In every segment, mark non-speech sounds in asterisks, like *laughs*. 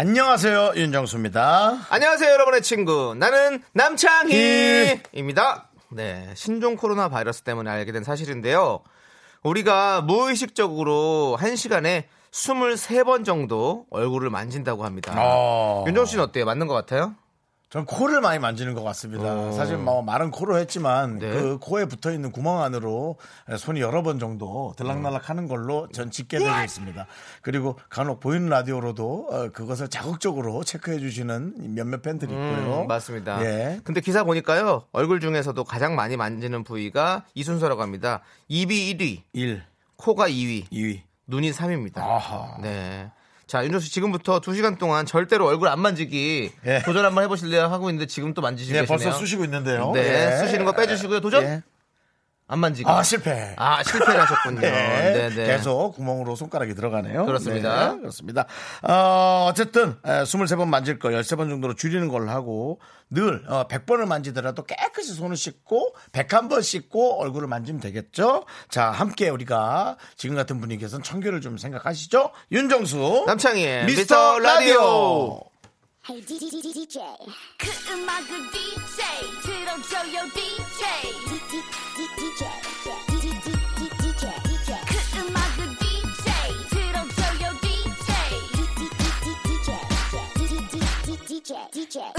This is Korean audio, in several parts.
안녕하세요 윤정수입니다. 안녕하세요, 여러분의 친구. 나는 남창희입니다. 네, 신종 코로나 바이러스 때문에 알게 된 사실인데요. 우리가 무의식적으로 한 시간에 23번 정도 얼굴을 만진다고 합니다. 어. 윤정수 씨는 어때요? 맞는 것 같아요? 전 코를 많이 만지는 것 같습니다. 어. 사실 뭐 말은 코로 했지만 네. 그 코에 붙어 있는 구멍 안으로 손이 여러 번 정도 들락날락 하는 걸로 전 짓게 되고 있습니다. 그리고 간혹 보이는 라디오로도 어, 그것을 자극적으로 체크해 주시는 몇몇 팬들이 있고요. 음, 맞습니다. 예. 근데 기사 보니까요, 얼굴 중에서도 가장 많이 만지는 부위가 이 순서라고 합니다. 입이 1위, 1, 코가 2위, 2위. 눈이 3위입니다. 아하. 네. 자, 윤정수 씨 지금부터 2시간 동안 절대로 얼굴 안 만지기 예. 도전 한번 해보실래요? 하고 있는데 지금 또 만지시고 예, 계시네요. 벌써 쑤시고 있는데요. 네, 예. 쑤시는 거 빼주시고요. 도전? 예. 안 만지기. 아, 실패. 아, 실패를 하셨군요. *laughs* 네, 네, 네. 계속 구멍으로 손가락이 들어가네요. 그렇습니다. 네, 그렇습니다. 어, 어쨌든 에, 23번 만질 거 13번 정도로 줄이는 걸로 하고 늘 어, 100번을 만지더라도 깨끗이 손을 씻고 101번 씻고 얼굴을 만지면 되겠죠. 자, 함께 우리가 지금 같은 분위기에서는 청결을 좀 생각하시죠. 윤정수 남창희의 미스터 라디오. Hey DJ, 그 음악을 DJ 들어줘요 DJ, DJ, DJ, 그 음악을 DJ 들어줘요 DJ, DJ, 우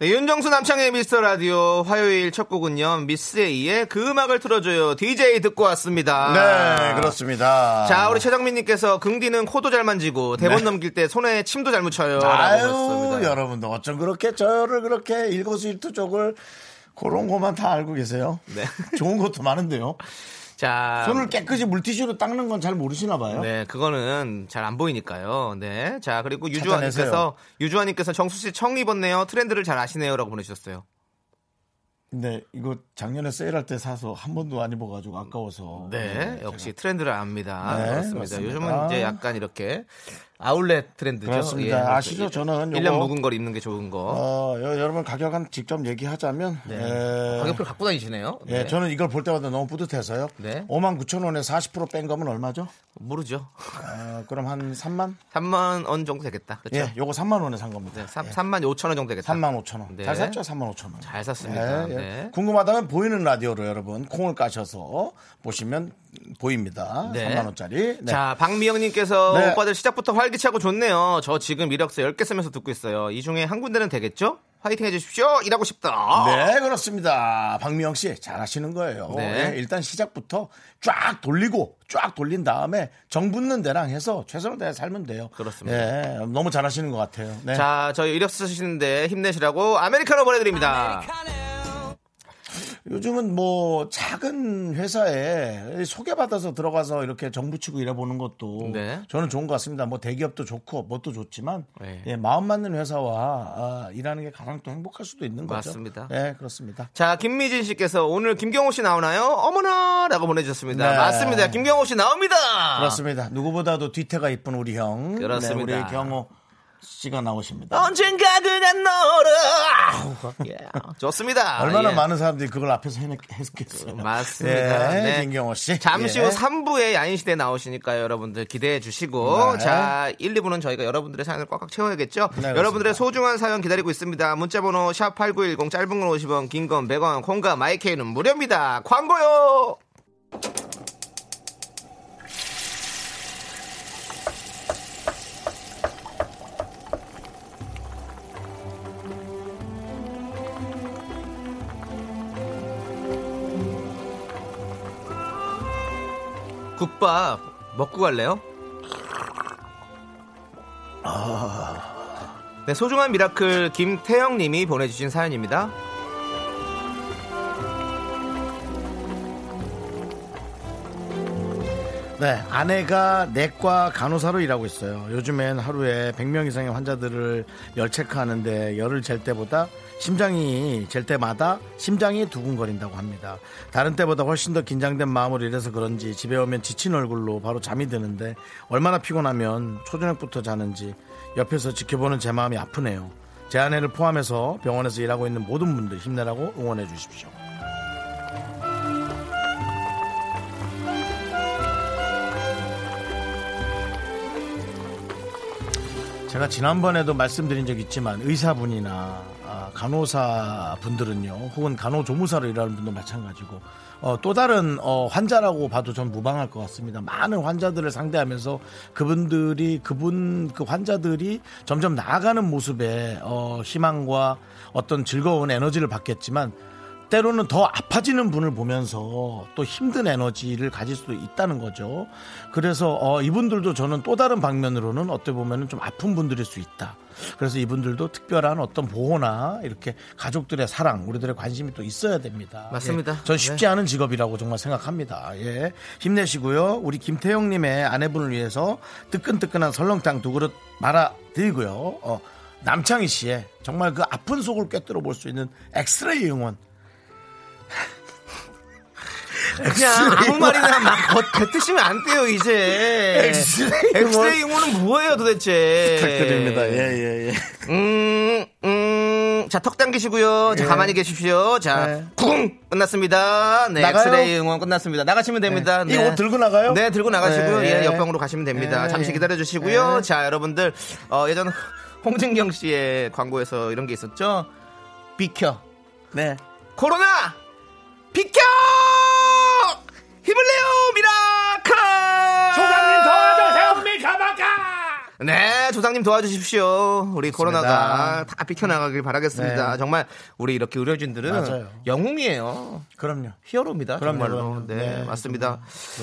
네, 윤정수 남창의 미스터 라디오 화요일 첫 곡은요. 미스 A의 그 음악을 틀어줘요. DJ 듣고 왔습니다. 네, 그렇습니다. 자, 우리 최정민님께서 긍디는 코도 잘 만지고 대본 넘길 때 손에 침도 잘 묻혀요. 네. 아유. 여러분도 어쩜 그렇게 저를 그렇게 일거수일투족을 그런 것만 다 알고 계세요. 네. 좋은 것도 많은데요. 자, 손을 깨끗이 물티슈로 닦는 건 잘 모르시나 봐요. 네, 그거는 잘 안 보이니까요. 네. 자, 그리고. 유주환님께서, 유주환님께서 정수씨 청 입었네요. 트렌드를 잘 아시네요. 라고 보내주셨어요. 근데 이거 작년에 세일할 때 사서 한 번도 안 입어가지고 아까워서. 네, 역시 트렌드를 압니다. 네, 그렇습니다. 그렇습니다. 요즘은 이제 약간 이렇게 아울렛 트렌드죠. 그렇습니다. 뭐 아시죠? 저는 1년 요거- 묵은 걸 입는 게 좋은 거. 어, 여, 여러분 가격 한 직접 얘기하자면. 에, 네. 가격표 갖고 다니시네요. 예, 네. 저는 이걸 볼 때마다 너무 뿌듯해서요. 네. 5만 9천 원에 40%뺀 거면 얼마죠? 모르죠. 어, 그럼 한 3만? 3만 원 정도 되겠다. 그렇죠? 예, 요거 3만 원에 산 겁니다. 네, 3, 예. 3만 5천 원 정도 되겠다. 3만 5천 원. 네. 잘 샀죠? 3만 5천 원. 잘 샀습니다. 예, 예. 네. 궁금하다면 보이는 라디오로 여러분 콩을 까셔서 보시면 보입니다. 네. 3만 원짜리. 네. 자, 박미영님께서 네. 오빠들 시작부터 활기차고 좋네요. 저 지금 이력서 10개 쓰면서 듣고 있어요. 이 중에 한 군데는 되겠죠? 화이팅 해주십시오. 일하고 싶다. 네, 그렇습니다. 박미영 씨, 잘하시는 거예요. 네. 예, 일단 시작부터 쫙 돌리고, 쫙 돌린 다음에 정 붙는 데랑 해서 최선을 다해 살면 돼요. 그렇습니다. 예, 너무 잘하시는 것 같아요. 네. 자, 저희 이력서 쓰시는데 힘내시라고 아메리카노 보내드립니다. 요즘은 뭐 작은 회사에 소개받아서 들어가서 이렇게 정 붙이고 일해보는 것도 네. 저는 좋은 것 같습니다. 뭐 대기업도 좋고 뭣도 좋지만 네. 예, 마음 맞는 회사와 아, 일하는 게 가장 또 행복할 수도 있는 거죠. 맞습니다. 네, 그렇습니다. 자, 김미진 씨께서 오늘 김경호 씨 나오나요? 어머나! 라고 보내주셨습니다. 네. 맞습니다. 김경호 씨 나옵니다! 그렇습니다. 누구보다도 뒤태가 이쁜 우리 형, 아. 그렇습니다. 네, 우리 경호 씨가 나오십니다. 언젠가 그냥 너를! 예, 좋습니다. 얼마나 예. 많은 사람들이 그걸 앞에서 해냈, 했겠어요. 맞습니다. 예, 네. 김경호 씨. 잠시 예. 후 3부에 야인시대 나오시니까 여러분들 기대해 주시고 네. 자 1, 2부는 저희가 여러분들의 사연을 꽉꽉 채워야겠죠 네, 여러분들의. 소중한 사연 기다리고 있습니다 문자번호 샵8910 짧은 건 50원 긴 건 100원 콩과 마이케이는 무료입니다 광고요 국밥 먹고 갈래요? 아. 네, 소중한 miracle 김태영 님이 보내주신 사연입니다. 네, 아내가 내과 간호사로 일하고 있어요. 요즘엔 하루에 100명 이상의 환자들을 열체크하는데 열을 잴 때보다 심장이 잴 때마다 심장이 두근거린다고 합니다. 다른 때보다 훨씬 더 긴장된 마음으로 일해서 그런지 집에 오면 지친 얼굴로 바로 잠이 드는데 얼마나 피곤하면 초저녁부터 자는지 옆에서 지켜보는 제 마음이 아프네요. 제 아내를 포함해서 병원에서 일하고 있는 모든 분들 힘내라고 응원해 주십시오. 제가 지난번에도 말씀드린 적 있지만 의사분이나 아, 간호사 분들은요, 혹은 간호조무사로 일하는 분도 마찬가지고 어, 또 다른 어, 환자라고 봐도 전 무방할 것 같습니다. 많은 환자들을 상대하면서 그분들이 그분 그 환자들이 점점 나아가는 모습에 어, 희망과 어떤 즐거운 에너지를 받겠지만 때로는 더 아파지는 분을 보면서 또 힘든 에너지를 가질 수도 있다는 거죠. 그래서 어, 이분들도 저는 또 다른 방면으로는 어떻게 보면 좀 아픈 분들일 수 있다. 그래서 이분들도 특별한 어떤 보호나 이렇게 가족들의 사랑, 우리들의 관심이 또 있어야 됩니다. 맞습니다. 예, 전 쉽지 않은 직업이라고 정말 생각합니다. 예. 힘내시고요. 우리 김태형님의 아내분을 위해서 뜨끈뜨끈한 설렁탕 두 그릇 말아 드리고요. 어, 남창희 씨의 정말 그 아픈 속을 꿰뚫어 볼 수 있는 엑스레이 응원 그냥 아무 말이나 막 겉- 뱉으시면 안 돼요, 이제. 엑스레이 응원. 엑스레이 응원은 뭐예요, 도대체? 부탁드립니다. 예, 예, 예. 음, 음, 자, 턱 당기시고요. 자, 예. 가만히 계십시오. 자, 네. 쿵! 끝났습니다. 네, 나가요? 엑스레이 응원 끝났습니다. 나가시면 됩니다. 네. 이거 들고 나가요? 네, 들고 나가시고요. 네. 예, 옆방으로 가시면 됩니다. 네. 잠시 기다려 주시고요. 네. 자, 여러분들, 어, 예전 홍진경 씨의 광고에서 이런 게 있었죠? 비켜. 네. 코로나! 비켜! 힘을 내요, miracle! 조상님 도와주세요, 미카마카! 네, 조상님 도와주십시오. 우리 코로나가 다 비켜나가길 바라겠습니다. 네. 정말 우리 이렇게 의료진들은 맞아요. 영웅이에요. 그럼요. hero입니다. 그럼요, 정말로. 네, 네, 맞습니다.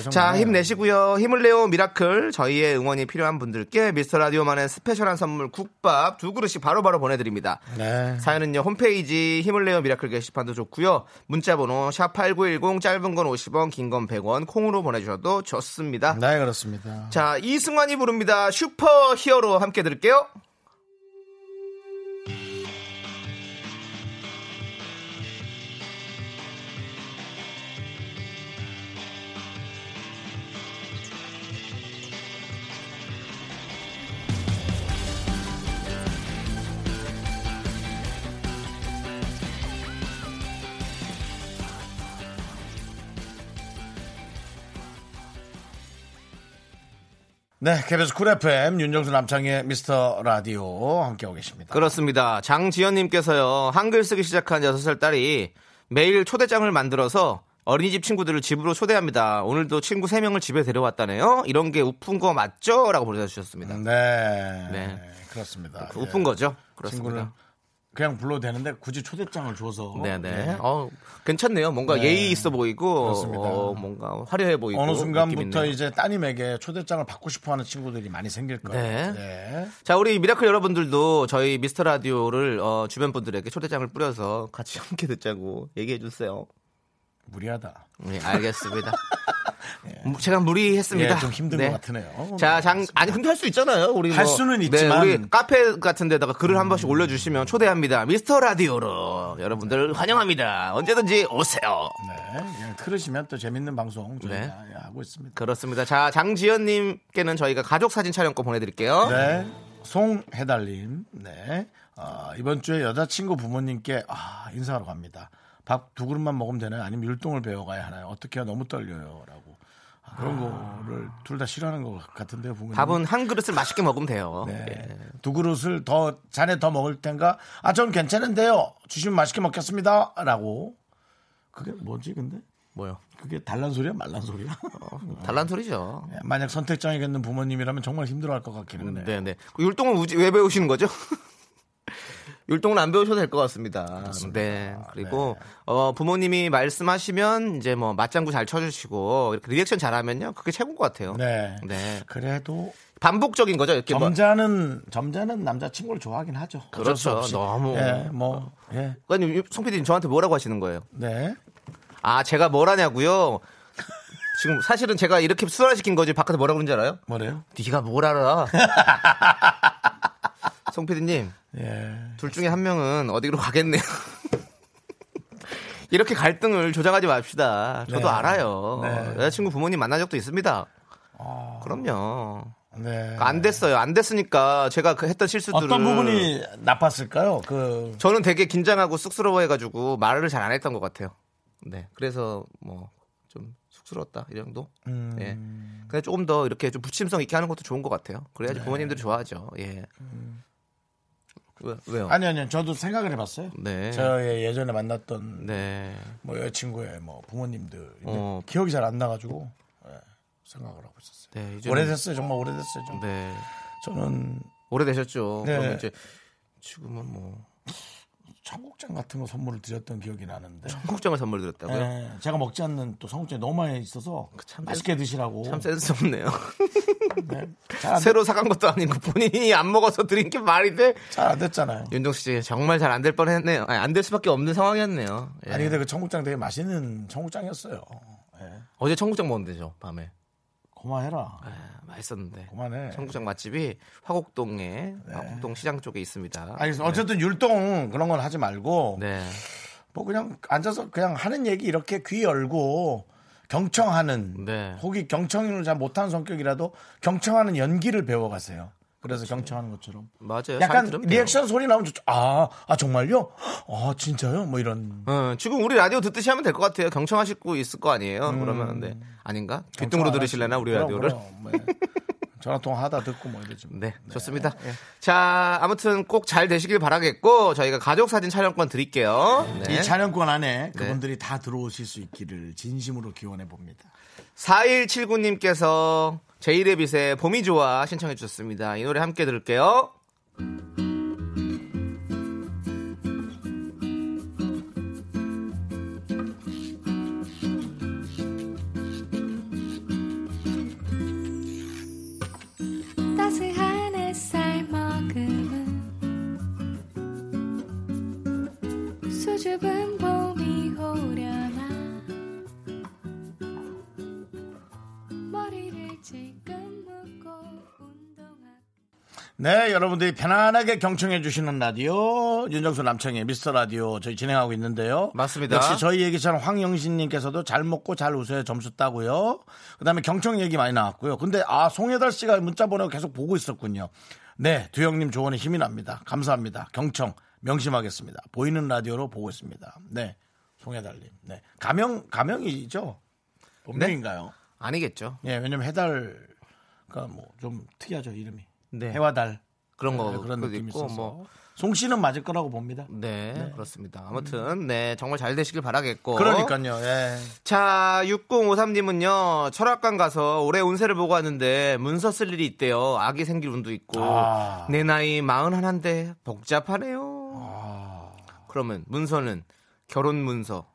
자. 힘내시고요. 힘을 내요 miracle. 저희의 응원이 필요한 분들께 미스터 라디오만의 special한 선물 국밥 두 그릇씩 바로바로 보내드립니다. 네. 사연은요 홈페이지 힘을 내요 miracle 게시판도 좋고요 문자번호 샵 #8910 짧은 건 50원, 긴 건 100원 콩으로 보내주셔도 좋습니다. 네, 그렇습니다. 자 이승환이 부릅니다 super hero 함께 들을게요. 네, KBS 쿨 FM 윤정수 남창희의 미스터 라디오 함께하고 계십니다. 그렇습니다. 장지연님께서요 한글 쓰기 시작한 6살 딸이 매일 초대장을 만들어서 어린이집 친구들을 집으로 초대합니다. 오늘도 친구 3명을 집에 데려왔다네요. 이런 게 웃픈 거 맞죠? 라고 보내주셨습니다. 네. 네. 그렇습니다. 그 웃픈 거죠? 친구를 그렇습니다. 그냥 불러도 되는데 굳이 초대장을 줘서 네네. 네. 어, 괜찮네요. 뭔가 네. 예의 있어 보이고, 그렇습니다. 어, 뭔가 화려해 보이고. 어느 순간부터. 이제 따님에게 초대장을 받고 싶어하는 친구들이 많이 생길 거예요. 네. 네. 자, 우리 miracle 여러분들도 저희 미스터 라디오를 어, 주변 분들에게 초대장을 뿌려서 같이 함께 듣자고 얘기해 주세요. 무리하다. 네, 알겠습니다. *laughs* 무- 제가 무리했습니다. 예, 좀 힘든 네. 것 같으네요. 자, 장, 아니, 근데 할 수 있잖아요. 우리 할 뭐, 수는 네, 있지만. 우리 카페 같은 데다가 글을 한 번씩 올려주시면 초대합니다. 미스터 라디오로 여러분들 환영합니다. 언제든지 오세요. 네. 그냥 틀으시면 또 재밌는 방송 저희가 네. 예, 하고 있습니다. 그렇습니다. 자, 장지연님께는 저희가 가족 사진 촬영권 보내드릴게요. 네. 송해달님. 네. 아, 이번 주에 여자친구 부모님께 아, 인사하러 갑니다. 밥 두 그릇만 먹으면 되나요? 아니면 율동을 배워가야 하나요? 어떻게 해야 너무 떨려요? 라고. 아, 그런 거를 둘 다 싫어하는 것 같은데요, 부모님. 밥은 한 그릇을 맛있게 먹으면 돼요. 네. 예. 두 그릇을 더 잔에 더 먹을 텐가? 아, 전 괜찮은데요. 주시면 맛있게 먹겠습니다. 라고. 그게 뭐지, 근데? 뭐요? 그게 달란 소리야, 말란 소리야? 달란 소리죠. 만약 선택장에 있는 부모님이라면 정말 힘들어할 것 같기는 해요. 네네. 그 율동을 우지- 왜 배우시는 거죠? *laughs* 율동은 안 배우셔도 될 것 같습니다. 네. 그리고 어, 부모님이 말씀하시면 이제 뭐 맞장구 잘 쳐주시고 이렇게 리액션 잘하면요, 그게 최고인 것 같아요. 네. 네. 그래도 반복적인 거죠. 이렇게 뭐. 점자는 점자는 남자 친구를 좋아하긴 하죠. 그렇죠. 너무. 예, 뭐 예. 아니 송 PD님 저한테 뭐라고 하시는 거예요? 네. 아 제가 뭘 하냐고요? 지금 사실은 제가 이렇게 순환시킨 거지 바깥에 뭐라 그런지 알아요? 뭐래요? 네가 뭘 알아? *laughs* 송 PD님 예. 둘 중에 한 명은 어디로 가겠네요. *laughs* 이렇게 갈등을 조장하지 맙시다. 저도 네. 알아요. 네. 여자친구 부모님 만난 적도 있습니다. 그럼요. 네. 안 됐어요. 안 됐으니까 제가 그 했던 실수들을 어떤 부분이 나빴을까요? 그 저는 되게 긴장하고 쑥스러워해가지고 말을 잘 안 했던 것 같아요. 네, 그래서 뭐 좀 쑥스러웠다 이 정도. 음. 예. 근데 조금 더 이렇게 좀 부침성 있게 하는 것도 좋은 것 같아요. 네. 그래야지 부모님들이 좋아하죠. 예. 왜, 왜요? 음. 아니 아니요. 저도 생각을 해봤어요. 네. 저의 예전에 만났던 네. 뭐 여자친구의 뭐 부모님들 어. 기억이 잘 안 나가지고 예, 생각을 하고 있었어요. 네, 이제는- 오래됐어요. 정말 오래됐어요. 좀. 네. 저는 오래되셨죠. 네. 그러면 이제 지금은 뭐 청국장 같은 거 선물을 드렸던 기억이 나는데. 청국장을 선물 드렸다고요? 예, 제가 먹지 않는 또 청국장이 너무 많이 있어서 참 맛있게 드시라고. 참 센스 없네요. 네, 잘안 새로 사간 것도 아니고 본인이 안 먹어서 드린 게 말이 돼? 잘 안 됐잖아요. 윤정수 씨 정말 잘 안 될 뻔했네요. 안 될 수밖에 없는 상황이었네요. 예. 아니 근데 그 청국장 되게 맛있는 청국장이었어요. 예, 어제 청국장 먹었는데 저 밤에 고마해라. 아, 맛있었는데 그만해. 청국장 맛집이 화곡동에 화곡동 시장 쪽에 있습니다. 아니 어쨌든 율동 그런 건 하지 말고 네. 뭐 그냥 앉아서 그냥 하는 얘기 이렇게 귀 열고 경청하는 네. 혹이 경청을 잘 못하는 성격이라도 경청하는 연기를 배워가세요. 그래서 경청하는 것처럼 맞아요. 잘 약간. 리액션 소리 나오면 좋죠. 아, 아 정말요? 아 진짜요? 뭐 이런 어, 지금 우리 라디오 듣듯이 하면 될 것 같아요. 경청하시고 있을 거 아니에요. 그러면 네. 아닌가? 귓등으로 들으실래나 우리 그럼, 라디오를? 그럼, 네. 전화 통화하다 듣고 뭐 이러지. 뭐. 네, 좋습니다. 자, 아무튼 꼭 잘 되시길 바라겠고 저희가 가족 사진 촬영권 드릴게요. 네. 이 촬영권 안에 그분들이 다 들어오실 수 있기를 진심으로 기원해 봅니다. 4179님께서 제이레빗의 봄이 좋아 신청해 주셨습니다. 이 노래 함께 들을게요. 수줍은 네, 여러분들이 편안하게 경청해 주시는 라디오 윤정수 남창의 미스터 라디오 저희 진행하고 있는데요. 맞습니다. 역시 저희 얘기처럼 황영신님께서도 잘 먹고 잘 웃어야 점수 따고요. 그다음에 경청 얘기 많이 나왔고요. 근데 아 송혜달 씨가 문자 보내고 계속 보고 있었군요. 네, 두영님 조언에 힘이 납니다. 감사합니다. 경청 명심하겠습니다. 보이는 라디오로 보고 있습니다. 네, 송혜달님. 네, 가명 가명이죠? 본명인가요? 아니겠죠. 예, 왜냐면 해달가 뭐 좀 특이하죠 이름이. 네. 해와 달. 그런 거 네, 그런 느낌이 있고. 뭐 송 씨는 맞을 거라고 봅니다. 네, 그렇습니다. 아무튼 네 정말 잘 되시길 바라겠고. 그러니까요. 예. 자, 6053님은요, 철학관 가서 올해 운세를 보고 왔는데, 문서 쓸 일이 있대요. 아기 생길 운도 있고, 아. 내 나이 41인데, 복잡하네요. 아. 그러면, 문서는, 결혼 문서,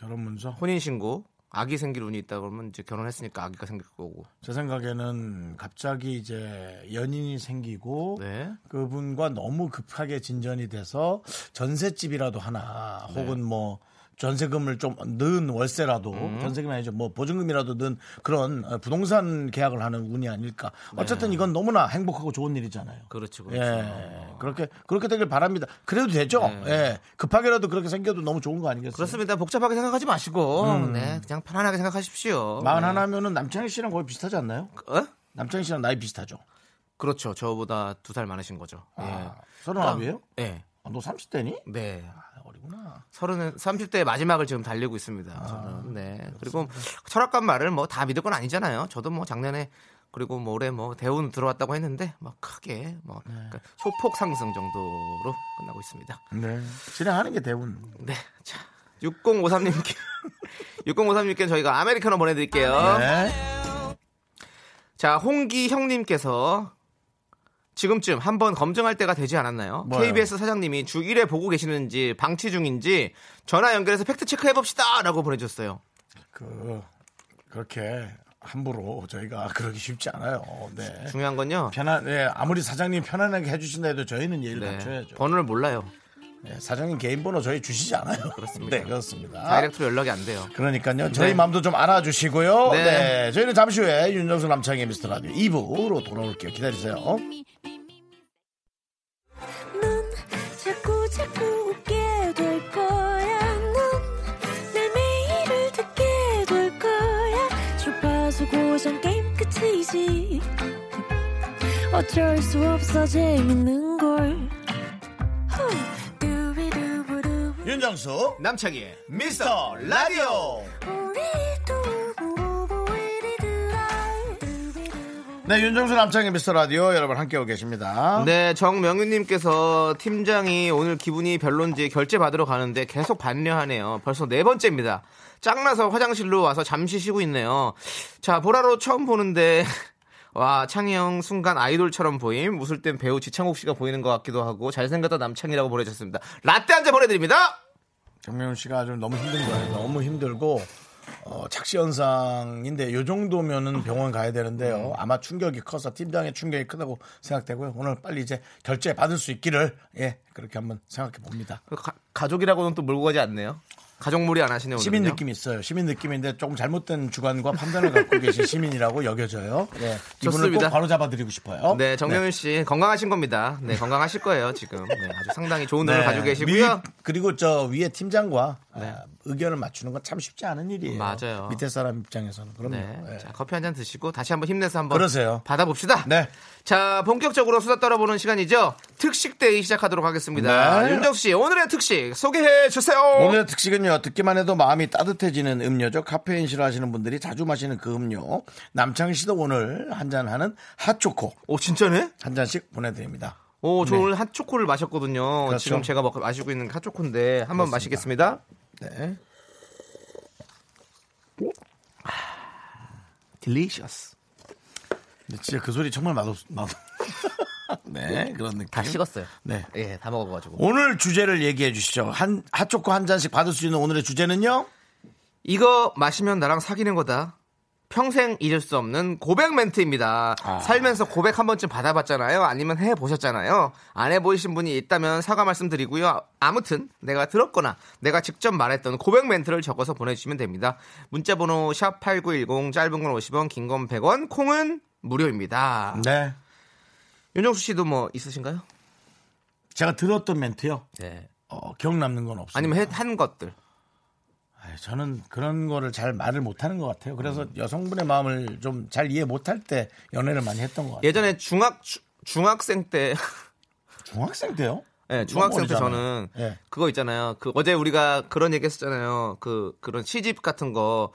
결혼 문서. 혼인 신고, 아기 생길 운이 있다 그러면, 이제 결혼했으니까 아기가 생길 거고. 제 생각에는 갑자기 이제 연인이 생기고 네. 그분과 너무 급하게 진전이 돼서 전셋집이라도 하나 네. 혹은 뭐 전세금을 좀 넣은 월세라도 음. 전세금이 아니죠 뭐 보증금이라도 넣은 그런 어, 부동산 계약을 하는 운이 아닐까 어쨌든 이건 너무나 행복하고 좋은 일이잖아요. 그렇죠, 그렇죠. 예, 그렇게 그렇게 되길 바랍니다. 그래도 되죠. 예, 급하게라도 그렇게 생겨도 너무 좋은 거 아니겠어요? 네. 그렇습니다. 복잡하게 생각하지 마시고, 네, 그냥 편안하게 생각하십시오. 마흔 네. 하나면은 남창희 씨랑 거의 비슷하지 않나요? 어? 남창희 씨랑 나이 비슷하죠. 그렇죠. 저보다 두 살 많으신 거죠. 아, 서른아홉이에요? 예. 아, 너 30대니? 네. 아, 어리구나. 서른은 30대 마지막을 지금 달리고 있습니다. 저는. 네. 그리고 철학관 말을 뭐 다 믿을 건 아니잖아요. 저도 뭐 작년에 그리고 뭐 올해 뭐 대운 들어왔다고 했는데 뭐 크게 뭐 그러니까 소폭 상승 정도로 끝나고 있습니다. 네. 진행하는 게 대운. 네. 자. 6053님께 6053님께 *laughs* 저희가 아메리카노 보내 드릴게요. 네. 자, 홍기 형님께서 지금쯤 한번 검증할 때가 되지 않았나요? 뭐요? KBS 사장님이 주 1회 보고 계시는지 방치 중인지 전화 연결해서 팩트 체크해 봅시다! 라고 보내주셨어요. 그, 그렇게 함부로 저희가 그러기 쉽지 않아요. 네. 중요한 건요. 편안, 네, 아무리 사장님 편안하게 해주신다 해도 저희는 예의를 네. 갖춰야죠. 번호를 몰라요. 예, 사장님 개인 번호 저희 주시지 않아요. 그렇습니다. *laughs* 네, 그렇습니다. 다이렉트로 연락이 안 돼요. 그러니까요. 저희 네. 마음도 좀 알아주시고요. 네. 네. 저희는 잠시 후에 윤정수 남창의 미스터 라디오 2부로 돌아올게요. 기다리세요. 넌 자꾸 자꾸 웃게 될 거야. 넌내 매일을 듣게 될 거야. 주파수 고정 게임 끝이지. 어쩔 수 없어 재밌는 걸. 윤정수 남창희의 미스터 라디오. 네, 윤정수 남창의 미스터 라디오 여러분 함께하고 계십니다. 네, 정명윤님께서 팀장이 오늘 기분이 별론지 결제 받으러 가는데 계속 반려하네요. 벌써 네 번째입니다. 짱나서 화장실로 와서 잠시 쉬고 있네요. 자, 보라로 처음 보는데 와 창희 형 순간 아이돌처럼 보임. 웃을 땐 배우 지창욱 씨가 보이는 것 같기도 하고 잘생겼다 남창이라고 보내주셨습니다. 라떼 한 잔 보내드립니다. 정명훈 씨가 좀 너무 힘든 거예요. 너무 힘들고 어, 착시 현상인데 요 정도면은 병원 가야 되는데요. 아마 충격이 커서 팀장의 충격이 크다고 생각되고요. 오늘 빨리 이제 결제 받을 수 있기를 예 그렇게 한번 생각해 봅니다. 가, 가족이라고는 또 몰고 가지 않네요. 가족몰이 안 하시네요. 시민 오늘은요. 느낌이 있어요. 시민 느낌인데 조금 잘못된 주관과 판단을 갖고 계신 *laughs* 시민이라고 여겨져요. 예, 이분을. 꼭 바로 잡아드리고 싶어요. 네, 정명윤 씨 건강하신 겁니다. 네, 건강하실 거예요 지금. 네, 아주 상당히 좋은 눈을 가지고 계시고요. 위- 그리고 저 위에 팀장과 네. 아, 의견을 맞추는 건 참 쉽지 않은 일이에요. 맞아요. 밑에 사람 입장에서는 그럼요. 네, 예. 자 커피 한 잔 드시고 다시 한번 힘내서 한번 그러세요. 받아봅시다. 네. 자, 본격적으로 수다 떨어보는 시간이죠. 특식 day 시작하도록 하겠습니다. 네. 윤정수 씨, 오늘의 특식 소개해 주세요. 오늘의 특식은요 듣기만 해도 마음이 따뜻해지는 음료죠 카페인 싫어하시는 분들이 자주 마시는 그 음료 남창희 씨도 오늘 한 잔 하는 핫초코 오, 진짜네? 한 잔씩 보내드립니다 오, 저 네. 오늘 핫초코를 마셨거든요. 그렇죠. 지금 제가 먹, 마시고 있는 핫초코인데 한번 마시겠습니다. 네. 딜리셔스. 근데 진짜 그 소리 정말 맛없 맛. *laughs* 네 그런 느낌 다 식었어요. 네 예, 다 먹어가지고. 오늘 주제를 얘기해 주시죠 한 핫초코 한 잔씩 받을 수 있는 오늘의 주제는요 이거 마시면 나랑 사귀는 거다. 평생 잊을 수 없는 고백 멘트입니다. 아. 살면서 고백 한 번쯤 받아봤잖아요. 아니면 해 보셨잖아요. 안 해보신 분이 있다면 사과 말씀드리고요. 아무튼 내가 들었거나 내가 직접 말했던 고백 멘트를 적어서 보내주시면 됩니다. 문자번호 샵 8910 짧은 건 50원 긴 건 100원 콩은 무료입니다. 네 윤정수 씨도 뭐 있으신가요? 제가 들었던 멘트요 네. 어, 기억 남는 건 없어요 아니면 해- 한 것들. 저는 그런 거를 잘 말을 못하는 것 같아요 그래서 음. 여성분의 마음을 좀 잘 이해 못할 때 연애를 많이 했던 것 같아요 예전에 중학 주- 중학생 때 중학생 때요? 네, 중학생 때 저는. 예. 그거 있잖아요. 그 어제 우리가 그런 얘기 했었잖아요. 그 그런 시집 같은 거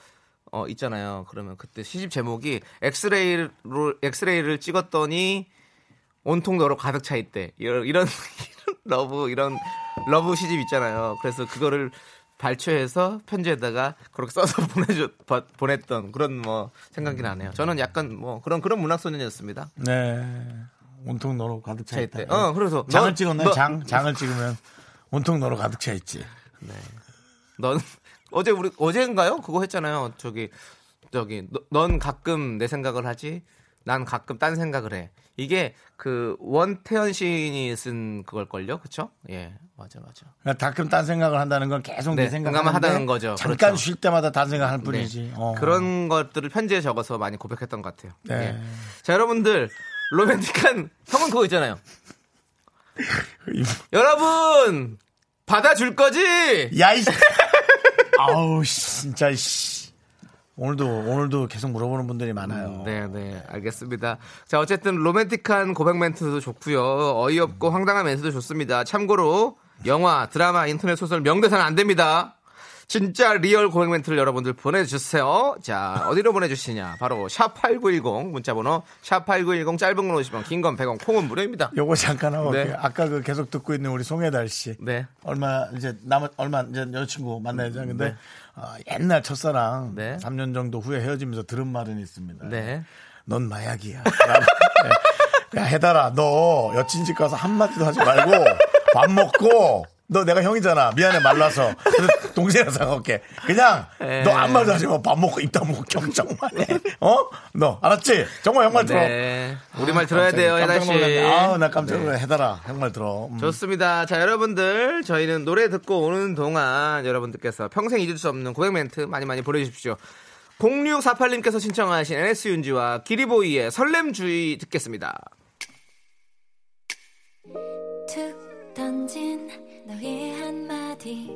어, 있잖아요. 그러면 그때 시집 제목이 엑스레이로 엑스레이를 찍었더니 온통 너로 가득 차 있대. 이런 이런, 이런 *laughs* love 이런 love 시집 있잖아요. 그래서 그거를 발췌해서 편지에다가 그렇게 써서 *laughs* 보내줘 보- 보냈던 그런 뭐 생각이 나네요. 저는 약간 뭐 그런 그런 문학 소년이었습니다. 네. 온통 너로 가득 차차 있다. 어, 그래서 장을 너- 찍었나요? 너- 장 장을 찍으면 온통 너로 가득 차 있지. 넌 어제 우리 어제인가요? 그거 했잖아요. 저기 저기 너- 넌 가끔 내 생각을 하지. 난 가끔 딴 생각을 해. 이게 그 원태현 시인이 쓴 그걸 걸요. 그렇죠? 예. 맞아 맞아. 그러니까 가끔 딴 생각을 한다는 건 계속 네, 내 하는데 하다는 거죠. 잠깐 그렇죠. 쉴 때마다 딴 생각할 네. 뿐이지. 어. 그런 것들을 편지에 적어서 많이 고백했던 것 같아요. 네. 예. 자, 여러분들 로맨틱한 형은 그거 있잖아요. *laughs* 여러분 받아줄 거지? 야, 이 *laughs* 아우, 씨, 진짜, 씨. 오늘도, 오늘도 계속 물어보는 분들이 많아요. 네, 네, 알겠습니다. 자, 어쨌든 로맨틱한 고백 멘트도 좋고요. 어이없고 황당한 멘트도 좋습니다. 참고로 영화, 드라마, 인터넷 소설 명대사는 안 됩니다. 진짜 real 고백 멘트를 여러분들 보내주세요. 자, 어디로 보내주시냐? 바로 샵8910 문자번호 샵8910 짧은 건 50원, 긴 건 100원, 콩은 무료입니다. 요거 잠깐 하고 네. 아까 그 계속 듣고 있는 우리 송혜달 씨. 네. 얼마 이제 남은 얼마 이제 여자친구 만나야죠. 근데 어, 옛날 첫사랑 네. 3년 정도 후에 헤어지면서 들은 말은 있습니다. 네. 넌 마약이야. *laughs* 네. 야 해달아 너 여친 집 가서 한마디도 하지 말고 밥 먹고 너 내가 형이잖아. 미안해 말라서. 동생이랑 사갈게. 그냥 예. 너 아무 말도 하지 마. 밥 먹고 입 다물고 경정만 해. 어? 너 알았지? 정말 형말 들어. 네. 우리 말 들어야 돼요, 해달 씨. 아우 나 깜짝 네. 놀래. 해달아. 형말 들어. 음. 좋습니다. 자, 여러분들, 저희는 노래 듣고 오는 동안 여러분들께서 평생 잊을 수 없는 고백 멘트 많이 많이 보내주십시오. 0648님께서 신청하신 NS윤지와 기리보이의 설렘주의 듣겠습니다. 툭 던진 너의 한마디.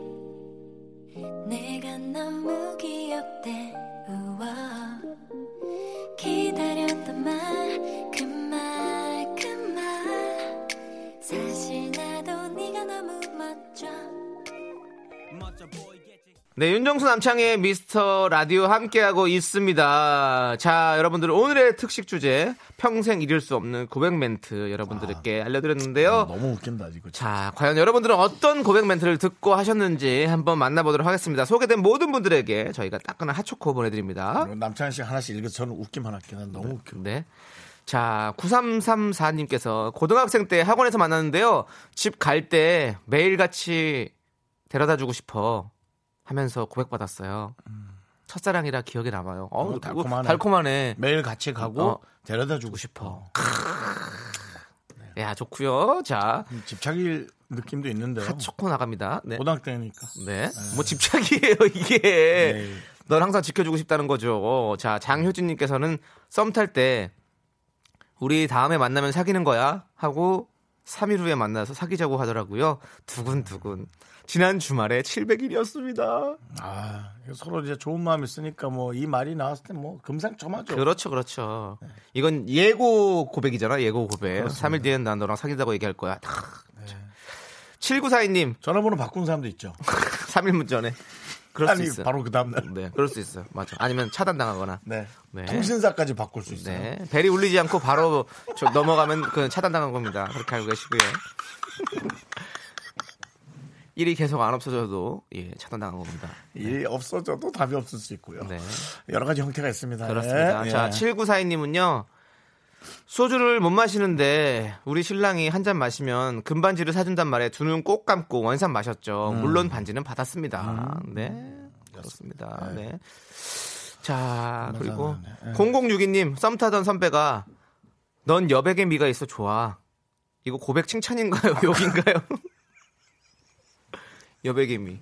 내가 너무 귀엽대. 우와. 기다렸던 말그말그 말. 사실 나도 네가 너무 멋져 네, 윤정수 남창의 미스터 라디오 함께하고 있습니다. 자, 여러분들 오늘의 특식 주제 평생 잊을 수 없는 고백 멘트 여러분들께 알려드렸는데요. 너무 웃긴다 이거. 자, 과연 여러분들은 어떤 고백 멘트를 듣고 하셨는지 한번 만나보도록 하겠습니다. 소개된 모든 분들에게 저희가 따끈한 핫초코 보내드립니다. 남창희 씨 하나씩 읽어 저는 웃기만 할게. 난 너무 웃겨. 네. 자, 9334님께서 고등학생 때 학원에서 만났는데요. 집 갈 때 매일같이 데려다 주고 싶어 하면서 고백받았어요. 첫사랑이라 기억에 남아요. 어, 어, 달콤하네. 달콤하네. 매일 같이 가고 어. 데려다 주고 싶어. 야, 좋고요. 자, 집착일 느낌도 있는데요. 핫초코 나갑니다. 네. 고등학생이니까. 네. 뭐 집착이에요, 이게. 네. 넌 항상 지켜주고 싶다는 거죠. 자, 장효진님께서는 썸 탈 때, 우리 다음에 만나면 사귀는 거야? 하고 3일 후에 만나서 사귀자고 하더라고요. 두근두근. 지난 주말에 700일이었습니다. 아, 서로 이제 좋은 마음 있으니까 뭐 이 말이 나왔을 때 뭐 금상첨화죠. 그렇죠, 그렇죠. 이건 예고 고백이잖아, 예고 고백. 3일 뒤엔 난 너랑 사귀자고 얘기할 거야. 다. 7942님, 전화번호 바꾼 사람도 있죠. *laughs* 3일 전에. 그럴 수 아니 있어요. 바로 그 다음 날. 네, 그럴 수 있어요. 맞아. 아니면 차단당하거나. 네. 네. 통신사까지 바꿀 수 있어요. 네. 벨이 울리지 않고 바로 저 넘어가면 그 차단당한 겁니다. 그렇게 알고 계시고요. 일이 계속 안 없어져도 예, 차단당한 겁니다. 일이 없어져도 답이 없을 수 있고요. 네. 여러 가지 형태가 있습니다. 그렇습니다. 예. 자, 예. 7942님은요. 소주를 못 마시는데 우리 신랑이 한 잔 마시면 금반지를 사준단 말에 두 눈 꼭 감고 원산 마셨죠. 음. 물론 반지는 받았습니다. 네. 그렇습니다. 네. 자, 그리고 네. 0062님 썸 타던 선배가 넌 여백의 미가 있어 좋아. 이거 고백 칭찬인가요? *laughs* 욕인가요? 여백의 미.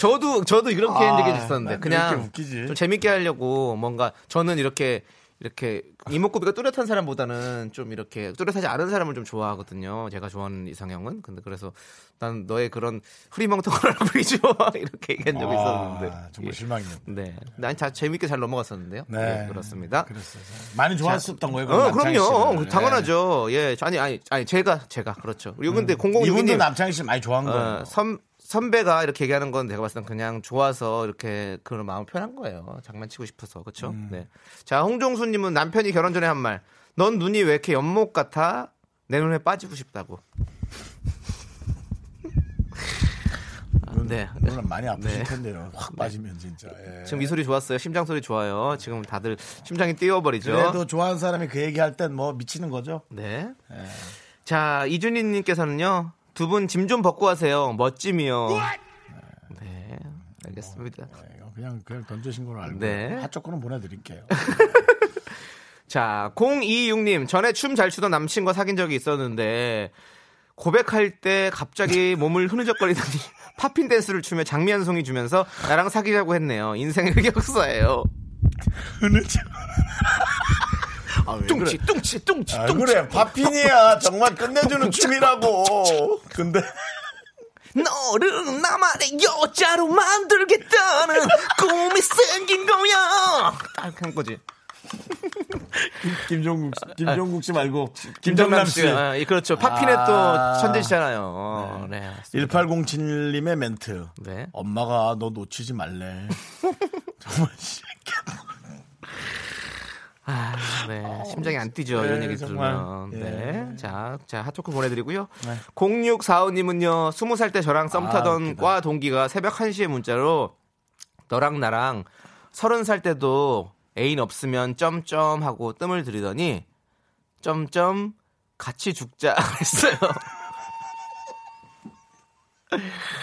저도 저도 이렇게 한 적이 아, 있었는데 난 그냥. 좀 재밌게 하려고 뭔가 저는 이렇게 이렇게 이목구비가 뚜렷한 사람보다는 좀 이렇게 뚜렷하지 않은 사람을 좀 좋아하거든요. 제가 좋아하는 이상형은. 근데 그래서 난 너의 그런 흐리멍텅한 얼굴이 좋아 *laughs* 이렇게 얘기한 적이 있었는데. 아, 정말 예. 실망이네요. 네, 난 자, 재밌게 잘 넘어갔었는데요. 네, 그렇습니다. 그랬어요. 많이 좋아했었던 거예요. 어. 그럼요. 네. 당연하죠. 예, 아니, 아니, 아니, 제가, 제가 그렇죠. 요 근데 음. 이분도 0062님 남창희 씨 많이 좋아한 거예요. 어, 선 선배가 이렇게 얘기하는 건 내가 봤을 땐 그냥 좋아서 이렇게 그런 마음을 표현한 거예요. 장난치고 싶어서 그렇죠. 음. 네. 자, 홍종수님은 남편이 결혼 전에 한 말. 넌 눈이 왜 이렇게 연못 같아? 내 눈에 빠지고 싶다고. *laughs* 아, 네. 물론 많이 아프실 네. 텐데요. 확 빠지면 진짜. 예. 지금 이 소리 좋았어요. 심장 소리 좋아요. 지금 다들 심장이 뛰어버리죠. 그래도 좋아하는 사람이 그 얘기할 땐 뭐 미치는 거죠. 네. 예. 자, 이준희님께서는요, 두 분 짐 좀 벗고 하세요. 멋짐이요. 네, 알겠습니다. 예, 이거 그냥 그냥 던져신 걸로 알고 네. 핫초코는 보내드릴게요. *laughs* 자, 026님, 전에 춤 잘 추던 남친과 사귄 적이 있었는데, 고백할 때 갑자기 몸을 흐느적거리더니 *laughs* 팝핀 댄스를 추며 장미 한 송이 주면서 나랑 사귀자고 했네요. 인생의 흑역사예요. *laughs* 아, 왜 뚱치, 뚱치, 뚱치, 아, 뚱치. 그래 파핀이야 정말 끝내주는 춤이라고. 근데 너를 나만의 여자로 만들겠다는 꿈이 생긴 거야. 딱 한 거지. 김종국 씨, 김종국 씨 말고 김정남 씨. 씨. 아, 예, 그렇죠. 팝핀의 아. 또 천재시잖아요. 네. 맞습니다. 1807님의 멘트. 네. 엄마가 너 놓치지 말래. *laughs* 정말 씨. 아, 네. 심장이 안 뛰죠. 네, 이런 얘기. 들으면. 네. 예. 자, 자, 핫초코 보내드리고요. 0645님은요, 20살 때 저랑 썸 아, 타던 웃기다. 과 동기가 새벽 1시에 문자로 너랑 나랑 30살 때도 애인 없으면 점점 하고 뜸을 들이더니 점점 같이 죽자 *laughs* 했어요. *laughs*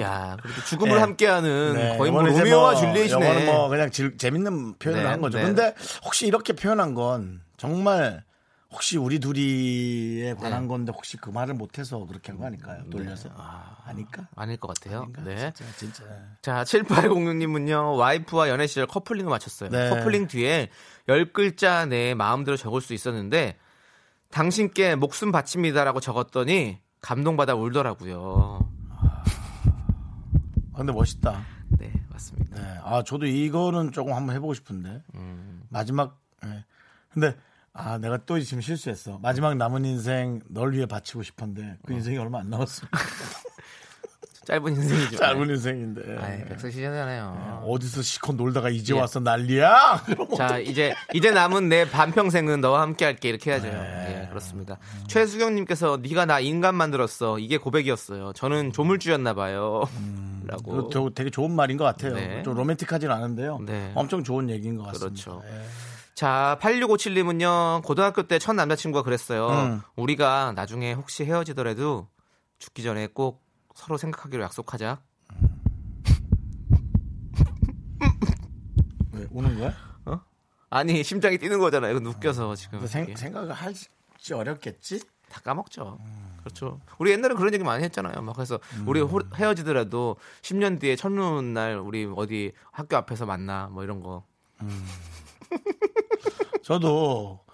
야, 그래도 죽음을 네. 함께하는 네, 거의 뭐 로미오와 뭐, 줄리엣이네. 뭐 그냥 질- 재밌는 표현을 네, 한 거죠. 네. 근데 혹시 이렇게 표현한 건 정말 혹시 우리 둘이에 관한 네. 건데 혹시 그 말을 못해서 그렇게 한 거 아닐까요? 돌려서 아닐까? 아닐 것 같아요. 아닌가? 네. 진짜 진짜. 자, 7806님은요, 와이프와 연애 시절 커플링을 마쳤어요. 네. 커플링 뒤에 열 글자 내 마음대로 적을 수 있었는데, 당신께 목숨 바칩니다라고 적었더니, 감동받아 울더라고요. 아, 근데 멋있다. 네, 맞습니다. 네. 아, 저도 이거는 조금 한번 해보고 싶은데. 음. 마지막, 예. 근데, 아, 내가 또 지금 실수했어. 마지막 남은 인생 널 위해 바치고 싶은데 그 인생이 얼마 안 남았어. *laughs* 짧은 인생이죠. 짧은 인생인데. 아이, 백세 시잖아요. 어디서 시컷 놀다가 이제 예. 와서 난리야? 자, 이제, 이제 남은 내 반평생은 너와 함께 할게. 이렇게 해야죠. 예, 그렇습니다. 최수경 님께서 네가 나 인간 만들었어. 이게 고백이었어요. 저는 조물주였나 봐요. 라고. 그거 저 되게 좋은 말인 것 같아요. 네. 좀 로맨틱하진 않은데요. 네. 엄청 좋은 얘기인 것 같습니다. 그렇죠. 예. 자, 8657님은요, 고등학교 때 첫 남자친구가 그랬어요. 음. 우리가 나중에 혹시 헤어지더라도 죽기 전에 꼭 서로 생각하기로 약속하자. 왜 우는 거야? 아니, 심장이 뛰는 거잖아요. 이거 웃겨서 지금. 생. 생각을 할지 어렵겠지? 다 까먹죠. 그렇죠. 우리 옛날에 그런 얘기 많이 했잖아요. 막 그래서 우리 호- 헤어지더라도 10년 뒤에 첫눈 날 우리 어디 학교 앞에서 만나 뭐 이런 거. 저도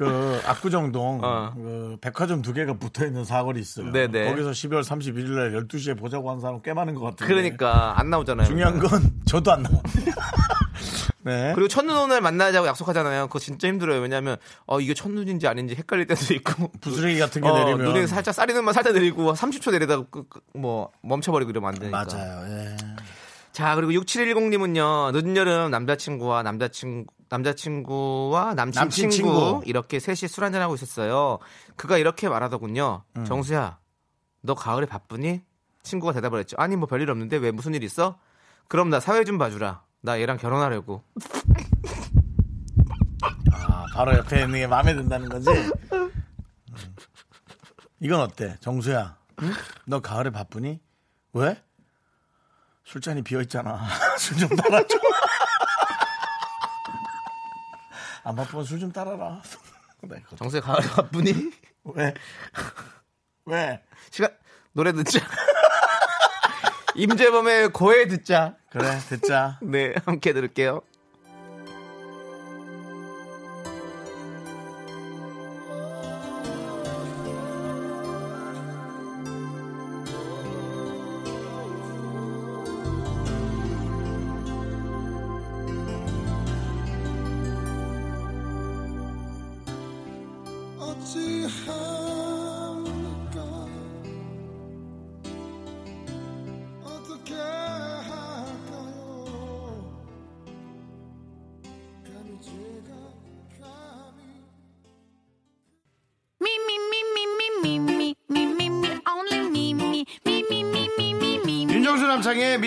그 압구정동 어. 그 백화점 두 개가 붙어 있는 사거리 있어요. 네네. 거기서 12월 31일 날 12시에 보자고 한 사람 꽤 많은 것 같아요. 그러니까 안 나오잖아요. 중요한 건 저도 안 나와. *laughs* 네. 그리고 첫눈 오늘 만나자고 약속하잖아요. 그거 진짜 힘들어요. 왜냐하면 어 이게 첫눈인지 아닌지 헷갈릴 때도 있고 부스러기 같은 게 어, 내리면 눈이 살짝 쌀이 눈만 살짝 내리고 30초 내리다가 그- 그- 뭐 멈춰버리고 이러면 안 되니까. 맞아요. 예. 자 그리고 6710님은요 늦은 여름 남자친구와 남자친구 남자친구와 남친, 남친 친구, 친구. 이렇게 셋이 술 한잔 하고 있었어요. 그가 이렇게 말하더군요. 음. 정수야, 너 가을에 바쁘니? 친구가 대답을 했죠. 아니 뭐 별일 없는데 왜 무슨 일 있어? 그럼 나 사회 좀 봐주라. 나 얘랑 결혼하려고. 아, 바로 옆에 있는 게 마음에 든다는 거지. 음. 이건 어때, 정수야? 응? 너 가을에 바쁘니? 왜? 술잔이 비어 있잖아. *laughs* 술좀 따라줘. 안 바쁘면 술 좀 따라라. *laughs* 네, 정수야 가을에 바쁘니? 왜? 왜? 시간 노래 듣자. 임재범의 고해 듣자. 그래, 듣자. *laughs* 네, 함께 들을게요.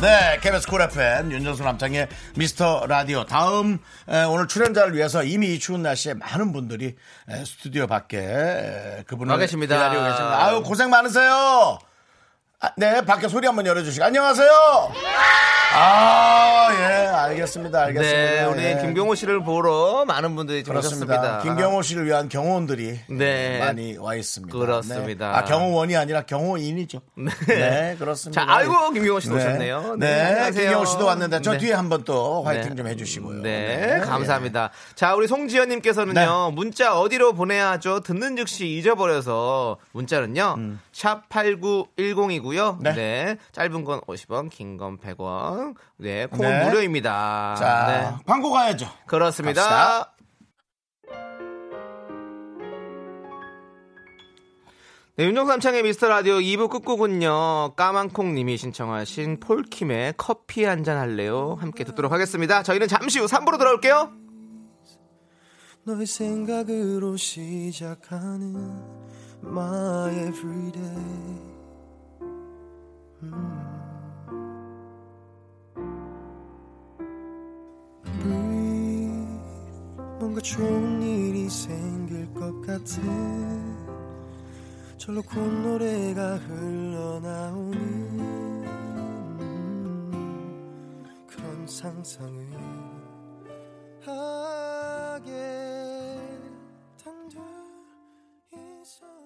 네, KBS Cool FM 윤정수 남창의 미스터 라디오 다음 에, 오늘 출연자를 위해서 이미 이 추운 날씨에 많은 분들이 에, 스튜디오 밖에 에, 그분을. 기다리고 계십니다. 아유 고생 많으세요. 아, 네, 밖에 소리 한번 열어주시고 안녕하세요. 아, 예, 알겠습니다. 알겠습니다. 네, 우리 예. 김경호 씨를 보러 많은 분들이. 오셨습니다. 김경호 씨를 위한 경호원들이 네. 많이 와 있습니다. 그렇습니다. 네. 아, 경호원이 아니라 경호인이죠. 네, 그렇습니다. 자, 아이고, 김경호 씨도 네. 오셨네요. 네, 안녕하세요. 김경호 씨도 왔는데 저 네. 뒤에 한번 또 화이팅 네. 좀 해주시고요. 네, 감사합니다. 자, 우리 송지현님께서는요, 문자 어디로 보내야 하죠? 듣는 즉시 잊어버려서, 문자는요, 샵 8910이고요. 네. 네. 짧은 건 50원, 긴 건 100원. 네, 콩은 네. 무료입니다. 자, 네. 광고 가야죠. 그렇습니다. 갑시다. 네, 윤정수 남창의 미스터 라디오 2부 끝곡은요, 까만콩님이 신청하신 폴킴의 커피 한 잔 할래요? 함께 듣도록 하겠습니다. 저희는 잠시 후 3부로 돌아올게요. 너의 생각으로 시작하는 My everyday 음. Breathe. 뭔가 좋은 일이 생길 것 같은 절로 콧노래가 흘러나오는 그런 상상을 하게 단둘 있어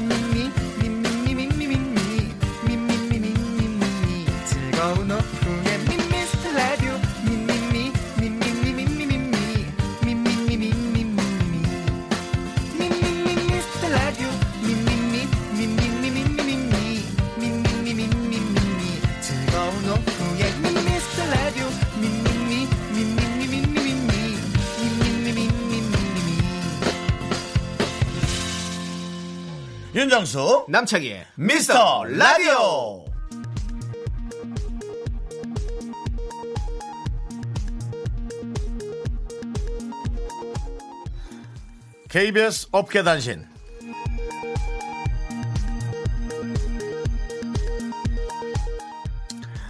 윤정수, 남창희의 미스터 라디오. KBS 업계 단신.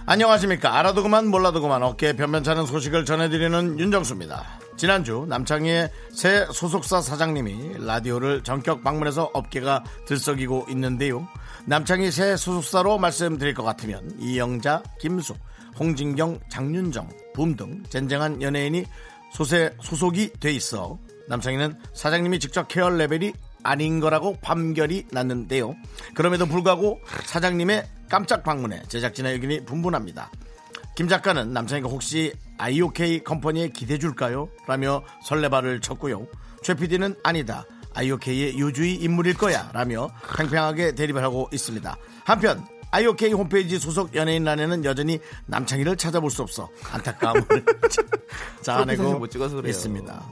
안녕하십니까. 알아도 그만 몰라도 그만 어깨에 변변찮은 소식을 전해드리는 윤정수입니다. 지난주 남창희의 새 소속사 사장님이 라디오를 전격 방문해서 업계가 들썩이고 있는데요. 남창희 새 소속사로 말씀드릴 것 같으면 이영자, 김숙, 홍진경, 장윤정, 붐등 쟁쟁한 연예인이 소세, 소속이 돼 있어 남창희는 사장님이 직접 케어 레벨이 아닌 거라고 판결이 났는데요. 그럼에도 불구하고 사장님의 깜짝 방문에 제작진의 의견이 분분합니다. 김 작가는 남창희가 혹시 IOK 컴퍼니에 기대 줄까요? 라며 설레발을 쳤고요. 최 PD는 아니다. IOK의 유주의 인물일 거야. 라며 팽팽하게 대립을 하고 있습니다. 한편 IOK 홈페이지 소속 연예인란에는 여전히 남창희를 찾아볼 수 없어 안타까움을 *laughs* 자아내고 못 찍어서 그래요. 있습니다.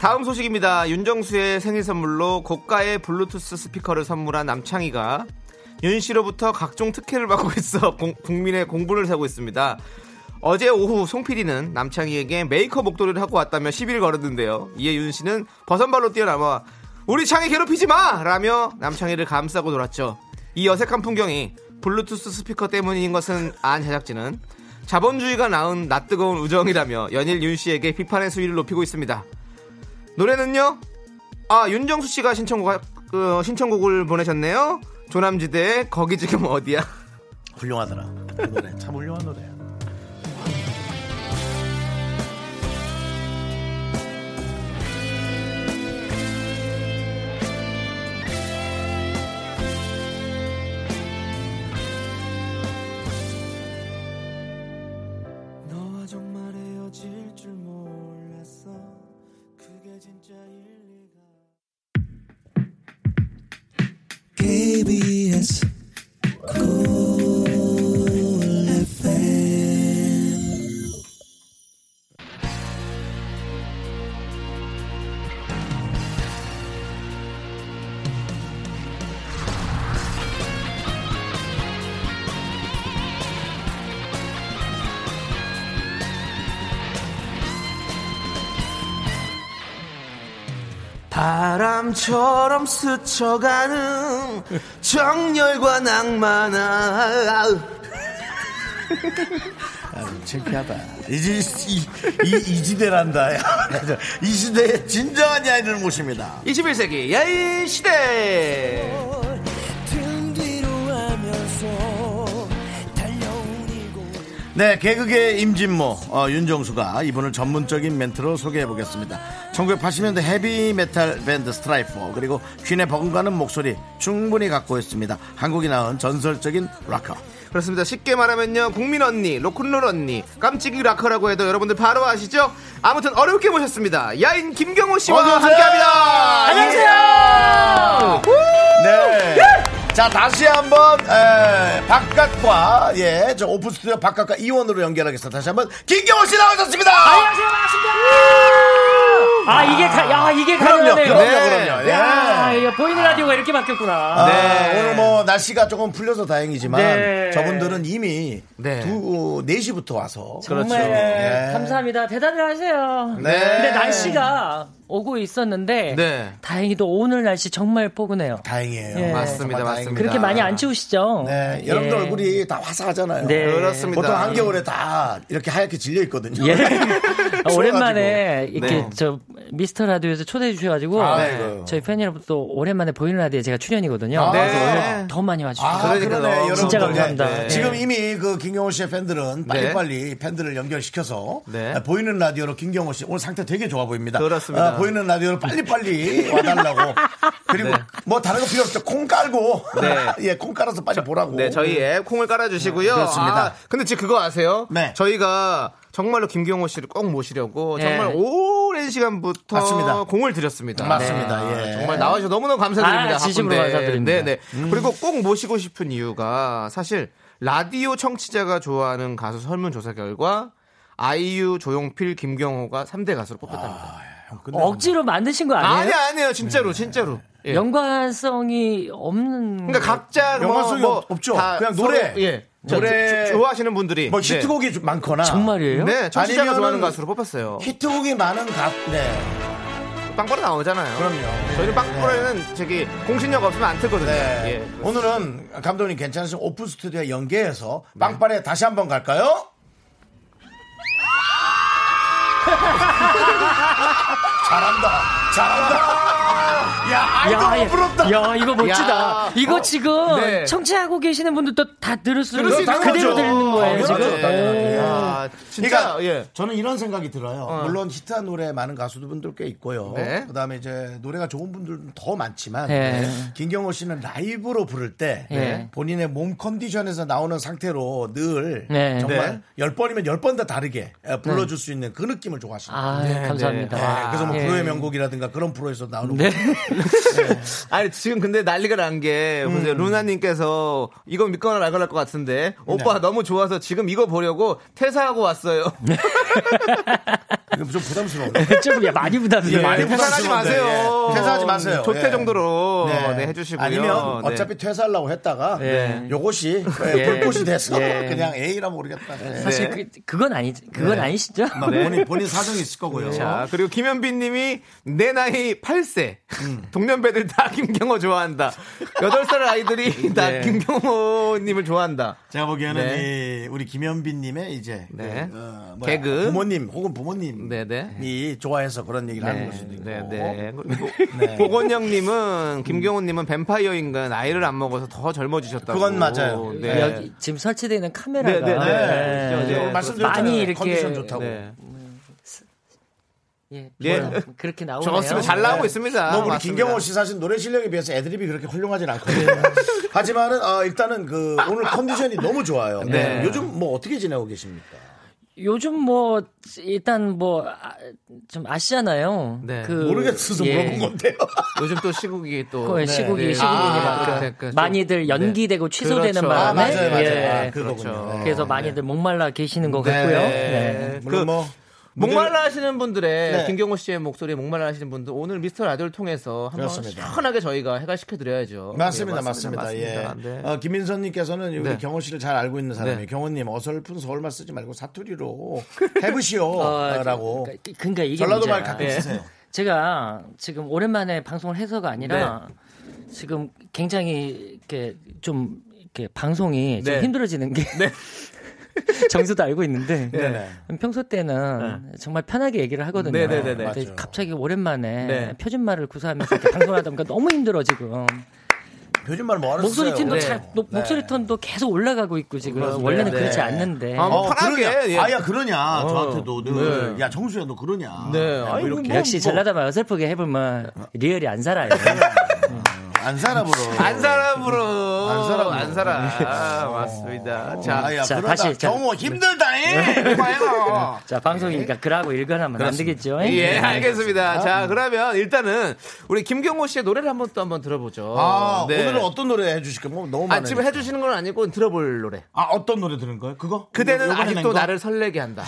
다음 소식입니다. 윤정수의 생일 선물로 고가의 블루투스 스피커를 선물한 남창희가 윤 씨로부터 각종 특혜를 받고 있어 *laughs* 공- 국민의 공분을 사고 있습니다. 어제 오후 송 PD는 남창희에게 메이커 목도리를 하고 왔다며 시비를 걸었는데요. 이에 윤 씨는 버선발로 뛰어나와 우리 창희 괴롭히지 마! 라며 남창희를 감싸고 돌았죠. 이 어색한 풍경이 블루투스 스피커 때문인 것은 안 제작진은 자본주의가 낳은 낯뜨거운 우정이라며 연일 윤 씨에게 비판의 수위를 높이고 있습니다. 노래는요? 아 윤정수 씨가 신청곡 그, 신청곡을 보내셨네요. 조남지대의 거기 지금 어디야? 훌륭하더라. 그 노래 참 훌륭한 노래 KBS 바람처럼 스쳐가는 정열과 낭만 아, 아, 창피하다. 이지, 이, 이, 이 지대란다. 야. 이 시대의 진정한 야인을 모십니다. 21세기 야인 시대. 네, 개그계 임진모, 어, 윤정수가 이분을 전문적인 멘트로 소개해 보겠습니다. 1980년대 헤비 메탈 밴드 스트라이퍼, 그리고 퀸에 버금가는 목소리 충분히 갖고 있습니다. 한국이 낳은 전설적인 락커. 그렇습니다. 쉽게 말하면요. 국민 언니, 로큰롤 언니, 깜찍이 락커라고 해도 여러분들 바로 아시죠? 아무튼 어렵게 모셨습니다. 야인 김경호 씨와 어서 오세요. 함께 합니다. 네. 자, 다시 한번, 에, 바깥과, 예, 저 오픈 스튜디오 바깥과 이원으로 연결하겠습니다. 다시 한번, 김경호 씨 나오셨습니다! 안녕하세요, 반갑습니다. 아 이게 가, 야 이게 그럼요, 가능하네요. 그럼요, 네. 그럼요. 예. 야 이거 보이는 라디오가 이렇게 바뀌었구나. 아, 네. 오늘 뭐 날씨가 조금 풀려서 다행이지만 네. 저분들은 이미 네. 두 4시부터 와서 정말 그렇죠. 예. 감사합니다. 대단히 하세요. 네. 근데 날씨가 오고 있었는데 네. 다행히도 오늘 날씨 정말 포근해요. 다행이에요. 예. 맞습니다. 그렇게 많이 안 추우시죠? 네, 예. 여러분들 얼굴이 다 화사하잖아요. 네. 그렇습니다. 보통 한겨울에 다 이렇게 하얗게 질려 있거든요. 예. *laughs* 아, 오랜만에 이렇게 네. 저 미스터 라디오에서 초대해 주셔가지고 아이고. 저희 팬 여러분 또 오랜만에 보이는 라디오에 제가 출연이거든요. 아, 그래서 네. 오늘 더 많이 와주시고 아, 여러분들. 진짜 감사합니다. 네. 네. 지금 이미 그 김경호 씨의 팬들은 빨리빨리 팬들을 연결시켜서 네. 아, 보이는 라디오로 김경호 씨 오늘 상태 되게 좋아 보입니다. 그렇습니다. 아, 보이는 라디오로 빨리빨리 *laughs* 와달라고. 그리고 네. 뭐 다른 거 필요 없죠. 콩 깔고. 네. *laughs* 예, 콩 깔아서 빨리 보라고. 네, 저희 앱 콩을 깔아주시고요. 그렇습니다. 아, 근데 지금 그거 아세요? 네. 저희가 정말로 김경호 씨를 꼭 모시려고 네. 정말 오랜 시간부터 맞습니다. 공을 들였습니다. 맞습니다. 네. 예. 정말 나와주셔서 너무너무 감사드립니다. 아, 진심으로 바쁜데. 감사드립니다. 네, 네. 그리고 꼭 모시고 싶은 이유가 사실 라디오 청취자가 좋아하는 가수 설문조사 결과 아이유, 조용필, 김경호가 3대 가수로 뽑혔답니다. 억지로 만드신 거 아니에요? 아니, 아니에요. 진짜로, 진짜로. 예. 연관성이 없는. 그러니까 각자 뭐, 연관성이 뭐 없죠. 다 그냥 노래. 서로, 예. 노래. 좋아하시는 분들이 뭐 네. 히트곡이 좀 많거나. 정말이에요? 네, 청취자가 좋아하는 가수로 뽑혔어요. 히트곡이 많은 가, 네. 빵빠레 나오잖아요. 그럼요. 저희는 빵빠레는 저기 공신력 없으면 안 틀거든요. 네. 예. 오늘은 감독님 괜찮으시면 오픈 스튜디오에 연계해서 빵빠레 다시 한번 갈까요? *laughs* 잘한다. 잘한다. 야, 아이고, 야, 부럽다. 야, 이거 멋지다. 야. 이거 어, 지금 네. 청취하고 계시는 분들도 다 들을 수 있는 그대로. 들리는 거예요, 당연하죠, 지금. 당연하죠. 오. 아, 진짜 그러니까 예. 저는 이런 생각이 들어요. 어. 물론 히트한 노래 많은 가수분들 꽤 있고요. 네. 그다음에 이제 노래가 좋은 분들도 더 많지만 네. 김경호 씨는 라이브로 부를 때 네. 본인의 몸 컨디션에서 나오는 상태로 늘 네. 정말 네. 열 번이면 열 번 다 다르게 불러줄 수 있는 그 느낌을 좋아하십니다. 아, 감사합니다. 네, 그래서 뭐 예. 프로의 명곡이라든가 그런 프로에서 나오는 네. *laughs* 아니 지금 근데 난리가 난게 음. 보세요 루나님께서 이거 믿거나 말거나 할 것 같은데 오빠 네. 너무 좋아서 지금 이거 보려고 퇴사하고 왔어요. *laughs* 이거 좀 부담스러운데. 좀 야, 많이 부담이에요. 예, 많이 퇴사하지 부담스러운데, 마세요. 예. 퇴사하지 마세요. 조퇴 예. 정도로 네. 해주시고요. 아니면 네. 어차피 퇴사하려고 했다가 네. 요것이 예, 예. 불꽃이 돼서 예. 그냥 A라 모르겠다. 예. 사실 네. 그, 그건 아니지. 그건 네. 아니시죠? 뭐 본인 본인 사정이 있을 거고요. 자, 그리고 김현빈님이 내 나이 8세. 음. 동년배들 다 *laughs* 김경호 좋아한다. 8살 아이들이 *laughs* 다 네. 김경호님을 좋아한다. 제가 보기에는 네. 이 우리 김현빈님의 이제 네. 그, 어, 뭐야, 개그. 부모님 혹은 부모님이 네네. 좋아해서 그런 얘기를 하는 걸 수도 있고. 네, 네. 그리고 네. *laughs* 보건영님은 김경호님은 뱀파이어 인간 아이를 안 먹어서 더 젊어지셨다고. 그건 맞아요. 네. 여기 지금 설치되어 있는 카메라가 네, 네, 네. 네. 네. 말씀드렸잖아요. 많이 이렇게 컨디션 좋다고. 네. 예, 예. 뭐, 그렇게 나오네요. 좋습니다. 잘 나오고 네. 있습니다. 뭐 우리 맞습니다. 김경호 씨 사실 노래 실력에 비해서 애드립이 그렇게 훌륭하진 않거든요. *laughs* 하지만은 어, 일단은 그 오늘 컨디션이 너무 좋아요. 네. 요즘 뭐 어떻게 지내고 계십니까? 요즘 뭐 일단 뭐 좀 아 시잖아요. 네. 그, 모르겠어서 예. 물어본 건데요. *laughs* 요즘 또 시국이 또그 시국이 네. 시국이니까 아, 그, 그, 좀- 많이들 연기되고 취소되는 그렇죠. 바람에 아, 맞아요, 맞아요. 예. 아. 그렇죠. 네. 그래서 많이들 목말라 계시는 것 네. 같고요. 네. 네. 물론 그뭐 목말라 하시는 분들의 네. 김경호 씨의 목소리에 목말라 하시는 분들 오늘 미스터 라디오를 통해서 한번 그렇습니다. 시원하게 저희가 해결시켜 드려야죠. 맞습니다, 예, 맞습니다. 예. 네. 어, 김민선님께서는 우리 네. 경호 씨를 잘 알고 있는 사람이에요. 네. 경호님 어설픈 서울말 쓰지 말고 사투리로 해보시오라고. *laughs* 그- 그러니까 이게 전라도 말. 가끔 예. 쓰세요. *laughs* 제가 지금 오랜만에 방송을 해서가 아니라 지금 굉장히 이렇게 좀 이렇게 방송이 좀 네. 힘들어지는 게 *laughs* *laughs* 정수도 알고 있는데 네네. 평소 때는 정말 편하게 얘기를 하거든요. 네네네네. 근데 맞아요. 갑자기 오랜만에 네. 표준말을 구사하면서 이렇게 방송하다 보니까 너무 힘들어 지금. 표준말 뭐 하는 목소리 톤도 네. 잘, 노- 목소리 톤도 계속 올라가고 있고 지금 원래는 네. 그렇지 않는데. 아, 뭐 어, 그러냐? 예. 아야 그러냐? 저한테도 늘. 네. 야 정수야 너 그러냐? 네. 뭐 이렇게 뭐, 역시 전라도말 어설프게 해보면 리얼이 안 살아요. *laughs* 안 사람으로. 안 사람으로. 안 사람으로. 안 사람. 맞습니다. 자, 아 야 자, 그러다 다시, 자. 경호 힘들다잉. 봐요. 자 방송이니까 글하고 읽어나면 안 되겠죠? 예, 알겠습니다. 자, 그러면 일단은 우리 김경호 씨의 노래를 한번 또 한번 들어보죠. 아 네. 오늘은 어떤 노래 해주실까요? 뭐 너무 아, 많아요. 지금 해주시는 건 아니고 들어볼 노래. 아 어떤 노래 들은 거예요? 그거? 그대는 아직도 거? 나를 설레게 한다.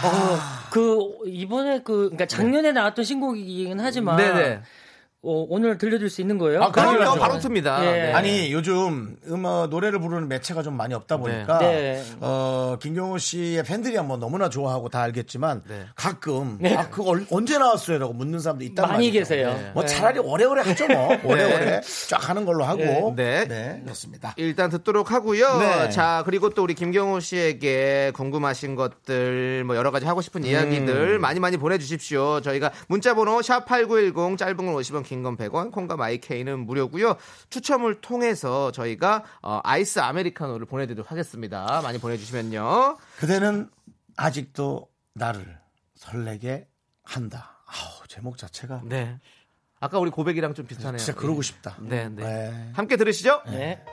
그 이번에 그 그러니까 작년에 나왔던 신곡이긴 하지만 네네. 어, 오늘 들려줄 수 있는 거예요? 아, 그럼요. 바로 틉니다. 예. 네. 아니 요즘 음악 노래를 부르는 매체가 좀 많이 없다 보니까 네. 어 김경호 씨의 팬들이 뭐 너무나 좋아하고 다 알겠지만 네. 가끔 아 그거 얼- 언제 나왔어요 라고 묻는 사람도 있단 많이 말이죠. 계세요. 뭐 네. 차라리 오래오래 하죠 뭐 오래오래 쫙 하는 걸로 하고 네. 네 그렇습니다. 일단 듣도록 하고요. 네. 자, 그리고 또 우리 김경호 씨에게 궁금하신 것들, 뭐 여러 가지 하고 싶은 이야기들 많이 많이 보내주십시오. 저희가 문자번호 샵8910 짧은 건 50원, 긴 건 100원, 콩과 마이케이는 무료고요. 추첨을 통해서 저희가 어, 아이스 아메리카노를 보내드리도록 하겠습니다. 많이 보내주시면요. 그대는 아직도 나를 설레게 한다. 아우 제목 자체가 네. 아까 우리 고백이랑 좀 비슷하네요. 진짜 그러고 싶다. 네, 네. 네. 함께 들으시죠. 네.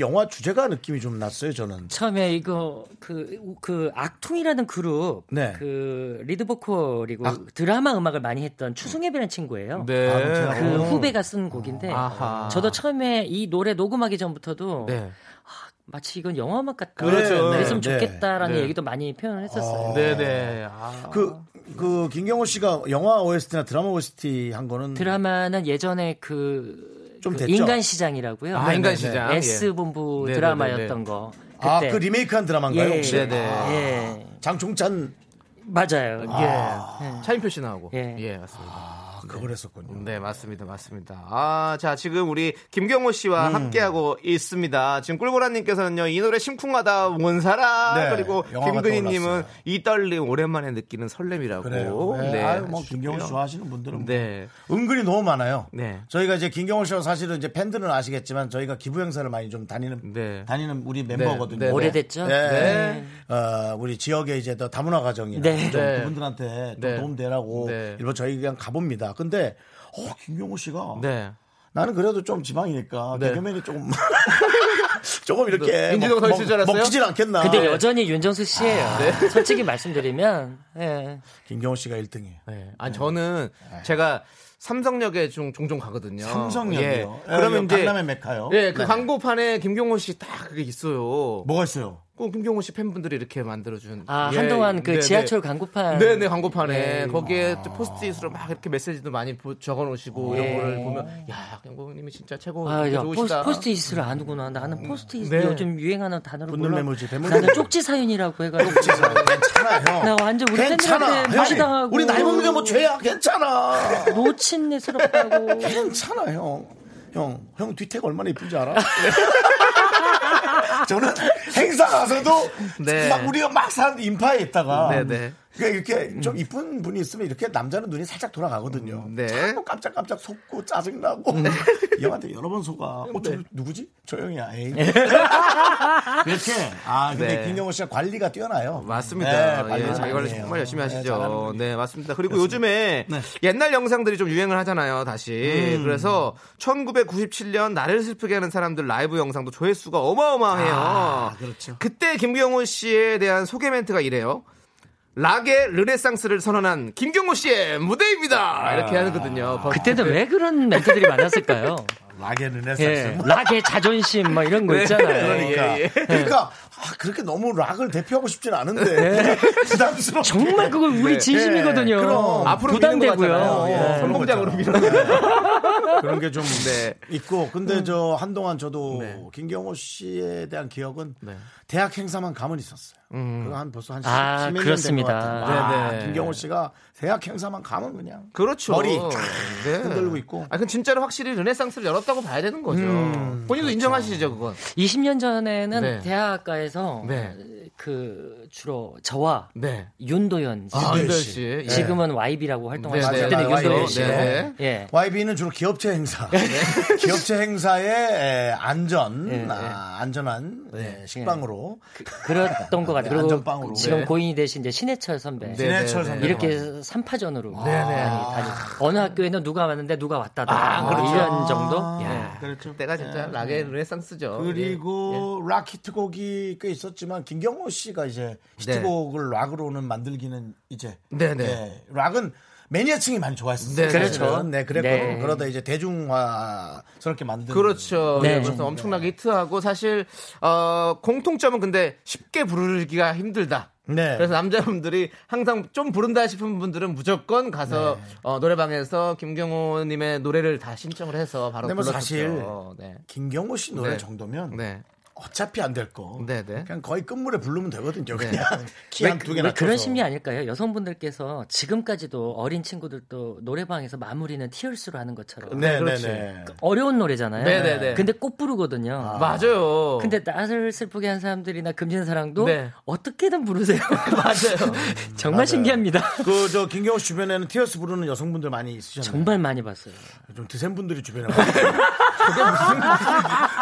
영화 주제가 느낌이 좀 났어요 저는. 처음에 이거 그, 그 악퉁이라는 그룹 네. 그 리드 보컬이고 드라마 음악을 많이 했던 추승엽이라는 친구예요. 네. 아, 그 어. 후배가 쓴 곡인데 아하. 저도 처음에 이 노래 녹음하기 전부터도 네. 마치 이건 영화 음악 같다. 그렇죠. 그랬으면 네, 좋겠다라는 네. 얘기도 많이 표현을 했었어요. 네네. 아. 그, 그, 김경호 씨가 영화 OST나 드라마 OST 한 거는. 드라마는 예전에 그, 좀 그 됐죠? 인간 시장이라고 아, 인간 시장. 예. S본부 네네네네. 드라마였던 거. 아, 그때. 그 리메이크한 드라마인가요, 예, 혹시? 네네. 아, 예. 장총찬. 맞아요. 예. 차인표 씨 나오고. 예. 예, 맞습니다. 아, 그걸 했었군요. 네, 맞습니다. 맞습니다. 아, 자, 지금 우리 김경호 씨와 음. 함께하고 있습니다. 지금 꿀보라님께서는요, 이 노래 심쿵하다 온 사람. 네, 그리고 김근희님은. 이 떨림 오랜만에 느끼는 설렘이라고. 그래요. 네. 아유, 뭐. 김경호 씨 좋아하시는 분들은. 네. 은근히 너무 많아요. 네. 저희가 이제 김경호 씨와 사실은 이제 팬들은 아시겠지만 저희가 기부 행사를 많이 좀 다니는 네. 다니는 우리 멤버거든요. 네, 네. 오래됐죠? 네. 네. 어, 우리 지역에 이제 더 다문화 가정이나 네. 좀 네. 그분들한테 좀 네. 도움되라고 네. 일본 저희 그냥 가봅니다. 근데 어, 김경호 씨가 네. 나는 그래도 좀 지방이니까 네. 개그맨이 조금 *laughs* 조금 이렇게 인지도가 더 먹- 알았어요? 먹히질 않겠나. 근데 여전히 윤정수 씨예요. *laughs* 솔직히 말씀드리면 예. 김경호 씨가 1등이에요. 네. 아니, 저는 제가 삼성역에 좀 종종 가거든요. 삼성역이요. 예. 예, 그러면 이제. 강남의 메카요. 예, 그 네. 광고판에 김경호 씨 딱 그게 있어요. 뭐가 있어요? 그 김경호 씨 팬분들이 이렇게 만들어준. 아 예, 한동안 그 네, 지하철 네. 광고판 네네 광고판에 네. 거기에 또 포스트잇으로 막 이렇게 메시지도 많이 보- 적어놓으시고 네. 이런 거를 보면 야 김경호님이 진짜 최고 아, 야, 좋으시다. 포스, 트잇을 아는구나. 나는 포스트잇 네. 요즘 유행하는 단어를 분노. 메모지. 나는 쪽지 사연이라고 해가지고. 괜찮아 형. 나 완전 우리 괜찮아. 팬들한테 형. 무시당하고. 우리 나이 먹는 게 뭐 죄야. 괜찮아. 노친내스럽다고. 괜찮아 형. 형, 형 뒤태가 얼마나 이쁜지 알아? *laughs* 저는 행사 가서도 *laughs* 네. 막 우리가 막 사람들 인파에 있다가 네, 네. 그러니까 이렇게 좀 이쁜 분이 있으면 이렇게 남자는 눈이 살짝 돌아가거든요. 네. 자꾸 깜짝깜짝 속고 짜증나고 *laughs* 이 형한테 여러 번 속아. 어, 저 누구지? 저 형이야. 에이. *laughs* 그렇게 아 근데 네. 김경호 씨가 관리가 뛰어나요. 맞습니다. 네, 관리 예, 자기 관리. 정말 열심히 네, 하시죠. 네. 맞습니다. 그리고 요즘에 네. 옛날 영상들이 좀 유행을 하잖아요, 다시. 음. 그래서 1997년 나를 슬프게 하는 사람들 라이브 영상도 조회수가 어마어마해요. 아, 그렇죠. 그때 김경호 씨에 대한 소개 멘트가 이래요. 락의 르네상스를 선언한 김경호 씨의 무대입니다. 이렇게 하거든요. 거- 그때도 왜 그런 멘트들이 많았을까요? 락의 르네상스. 예, 락의 자존심 뭐 이런 거 있잖아요. 그러니까. 예, 예. 그러니까 아, 그렇게 너무 락을 대표하고 싶진 않은데 *laughs* 부담스러워. 정말 그거 우리 진심이거든요. 네. 그럼. 앞으로 부담되고요. 예. 어, 선봉장으로 거. 그런 게좀 *laughs* 네. 있고 근데 저 한동안 저도 네. 김경호 씨에 대한 기억은 네. 대학 행사만 가면 있었어요. 그거 한 벌써 한 10, 아, 10몇 년된것 그렇습니다. 같아요. 아, 네, 네. 김경호 씨가 대학 행사만 가면 그냥 그렇죠. 머리 네. 흔들고 있고. 아, 그 진짜로 확실히 르네상스를 열었다고 봐야 되는 거죠. 본인도 인정하시죠, 그건. 20년 전에는 네. 대학가에서 네. 그 주로 저와 네. 윤도현 씨, 아, 윤도현 씨. 씨. 예. 지금은 YB라고 활동하시고 네, 네, 그때는 맞아요. 윤도현. 씨. 네. 예. YB는 주로 기업체 행사. *laughs* 기업체 행사의 에, 안전, 예, 아, 안전한 네, 식빵으로. 그 랬던 것 같아요. 네, 안전빵으로. 지금 네. 고인이 되신 이제 신해철 선배. 네, 신해철 네, 선배. 네. 이렇게 삼파전으로 네, 네. 많이 다니. 어느 학교에는 누가 왔는데 누가 왔다더라. 아, 뭐 그렇죠. 1년 정도. 야, 그렇죠. 때가 진짜 락의 르네상스죠. 그리고 락 히트곡이 꽤 있었지만 김경호 씨가 이제 히트곡을 락으로는 만들기는 이제 네, 네. 예, 락은 매니아층이 많이 좋아했었어요. 네, 사실은. 그렇죠. 네, 그랬거든요. 네. 그러다 이제 대중화스럽게 만든 그렇죠. 네. 네. 그래서 엄청나게 히트하고 사실 어, 공통점은 근데 쉽게 부르기가 힘들다. 네. 그래서 남자분들이 항상 좀 부른다 싶은 분들은 무조건 가서 네. 어, 노래방에서 김경호님의 노래를 다 신청을 해서 바로 근데 뭐 불렀죠. 사실 네. 김경호 씨 노래 네. 정도면 네. 어차피 안 될 거. 네, 네. 그냥 거의 끝물에 부르면 되거든요. 네. 그냥 키 *laughs* 왜, 한두왜 개나 그런. 심리 아닐까요? 여성분들께서 지금까지도 어린 친구들도 노래방에서 마무리는 티얼스로 하는 것처럼 네, 네, 그렇지. 네. 어려운 노래잖아요. 네, 네, 네. 근데 꼭 부르거든요. 맞아요. 근데 나를 슬프게 한 사람들이나 금진 사랑도 네. 어떻게든 부르세요. *laughs* 맞아요. *laughs* 정말 신기합니다. 그 저 김경호 씨 주변에는 티어스 부르는 여성분들 많이 있으셨나요? 정말 많이 봤어요. 좀 드센 분들이 주변에 많아요.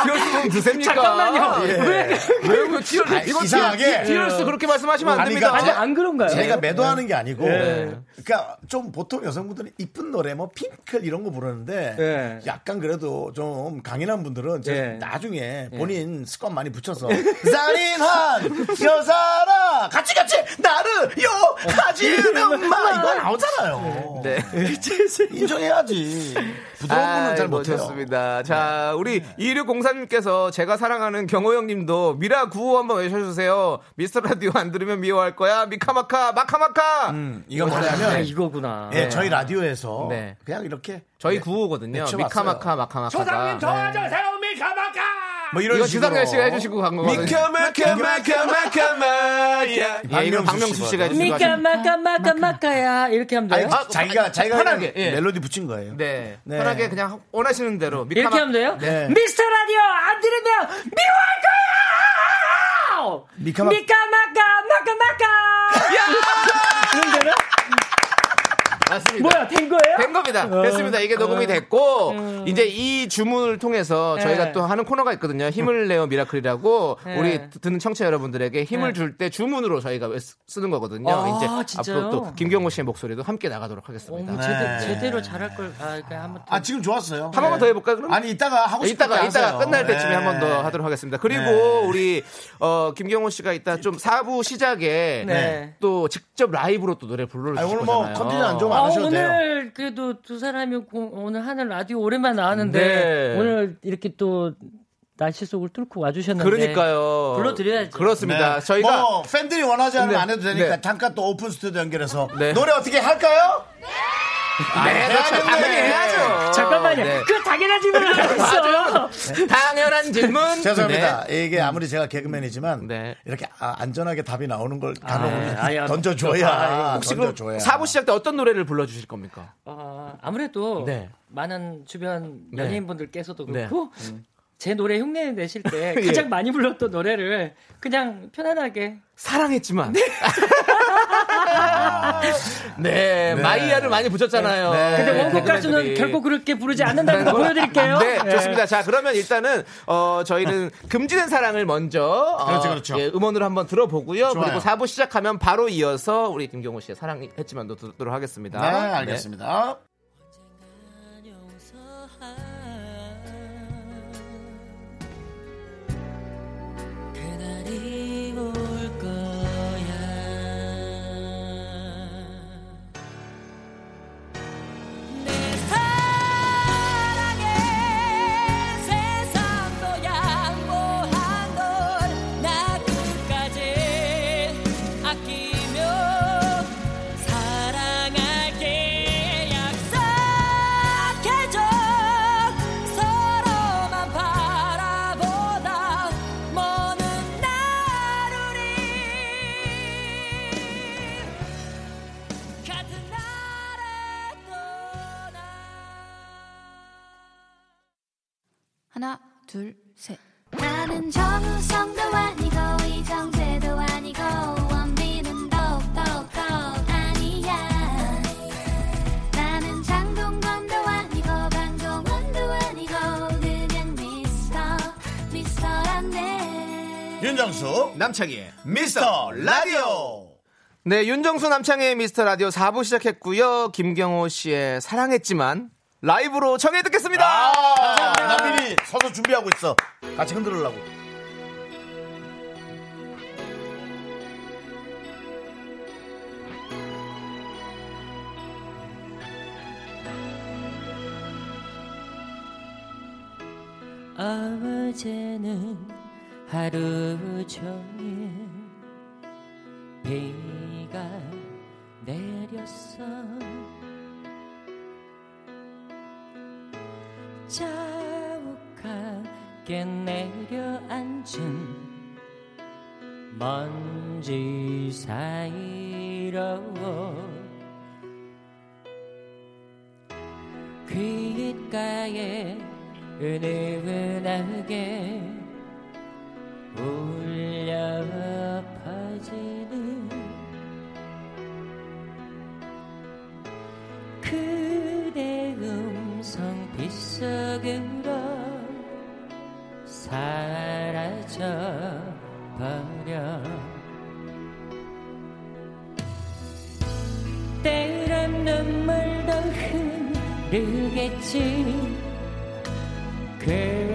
티얼스 드셉니까? 잠깐만요. 예. 왜? 왜 이거 티얼스 아, 이거 이상하게. 티얼스 그렇게 말씀하시면 안 됩니다. 그러니까 아니 안 그런가요? 제가 매도하는 게 아니고, 네. 그러니까 좀 보통 여성분들은 이쁜 노래, 뭐 핑클 이런 거 부르는데, 네. 약간 그래도 좀 강인한 분들은 네. 나중에 본인 습관 많이 붙여서 잔인한 여자라 같이 같이 나를 욕하지는 마 이거 나오잖아요. 네. *laughs* 인정해야지. 부드러운 분은 잘 못해요. 좋습니다. 자, 우리 2604님께서 제가 사랑하는 경호 형님도 미라 구호 한번 외쳐주세요. 미스터 라디오 안 들으면 미워할 거야. 미카마카, 마카마카! 음, 이거 아, 뭐냐면, 이거구나. 예, 저희 라디오에서 네. 그냥 이렇게 저희 예, 구호거든요. 미카마카, 마카마카. 조상님 도와주세요 미카마카 뭐 이런 이거 식으로 지상렬 씨가 해주시고 간 거거든요. 미카 마카 마카 마카 마야 예, 이거 박명수 씨가 해주시고 하신- 마까 마까 마까야 이렇게 하면 아니, 돼요? 아, 자기가 아, 자기가 편하게, 예. 멜로디 붙인 거예요. 네. 네. 편하게 그냥 원하시는 대로. 미카마- 이렇게 하면 돼요? 네. 미스터 라디오 안 들으면 미워할 거야! 미카마- 마까 마까 마까 이런 거는 맞습니다. 뭐야 된 거예요? 된 겁니다. 됐습니다. 이게 녹음이 됐고 이제 이 주문을 통해서 저희가 네. 또 하는 코너가 있거든요. 힘을 내어 미라클이라고 네. 우리 듣는 청취자 여러분들에게 힘을 네. 줄때 주문으로 저희가 쓰- 쓰는 거거든요. 아, 이제 진짜요? 앞으로 또 김경호 씨의 목소리도 함께 나가도록 하겠습니다. 어머, 네. 제대, 제대 로 잘할 걸. 아, 한번. 또- 아 지금 좋았어요. 한 번만 더 해볼까요? 그럼? 아니 이따가 하고 이따가 때 이따가 하세요. 끝날 때쯤에 네. 한번 더 하도록 하겠습니다. 그리고 네. 우리 어, 김경호 씨가 이따 좀 4부 시작에 네. 또 직접 라이브로 또 노래 불러주실 아니, 오늘 뭐 거잖아요. 컨디션 안 좋으면 아, 안 하셔도 오늘 그래도 두 사람이 고- 오늘 하는 라디오 오랜만에 나왔는데 네. 오늘 이렇게 또 날씨 속을 뚫고 와주셨는데 그러니까요. 불러드려야죠. 그렇습니다. 네. 저희가 뭐 팬들이 원하지 않으면 네. 안 해도 되니까 네. 잠깐 또 오픈 스튜디오 연결해서 네. 노래 어떻게 할까요? 네, 그렇죠. 해야겠네. 당연히 해야죠. 잠깐만요. 네. 그 당연한 질문을 하고 있어. 당연한 질문. *laughs* 죄송합니다. 이게 아무리 제가 개그맨이지만 네. 이렇게 아, 안전하게 답이 나오는 걸 간혹 아야. 던져줘야 혹시 그럼 던져줘야. 4부 시작 때 어떤 노래를 불러주실 겁니까? 어, 아무래도 네. 많은 주변 네. 연예인분들께서도 네. 그렇고 제 노래 흉내 내실 때 *laughs* 예. 가장 많이 불렀던 노래를 그냥 편안하게 사랑했지만. 네, *laughs* 마이야를 많이 붙였잖아요. 네. 근데 네, 원곡 가수는. 결코 그렇게 부르지 않는다는 거 보여드릴게요. 네, 예. 좋습니다. 자, 그러면 일단은 어 저희는 금지된 사랑을 먼저 어, 그렇죠, 그렇죠. 예, 음원으로 한번 들어보고요. 좋아요. 그리고 4부 시작하면 바로 이어서 우리 김경호 씨의 사랑했지만도 듣도록 하겠습니다. 네, 알겠습니다. 남창희의 미스터 라디오 네, 윤정수 남창의 미스터 라디오 4부 시작했고요. 김경호 씨의 사랑했지만 라이브로 청해 듣겠습니다. 아, 나 미리 서서 준비하고 있어 같이 흔들으려고 어제는 하루 종일 비가 내렸어. 자욱하게 내려앉은 먼지 사이로 귓가에 은은하게 울려 퍼지는 그대 음성 빗속으로 사라져 버려. 때론 눈물도 흐르겠지. 그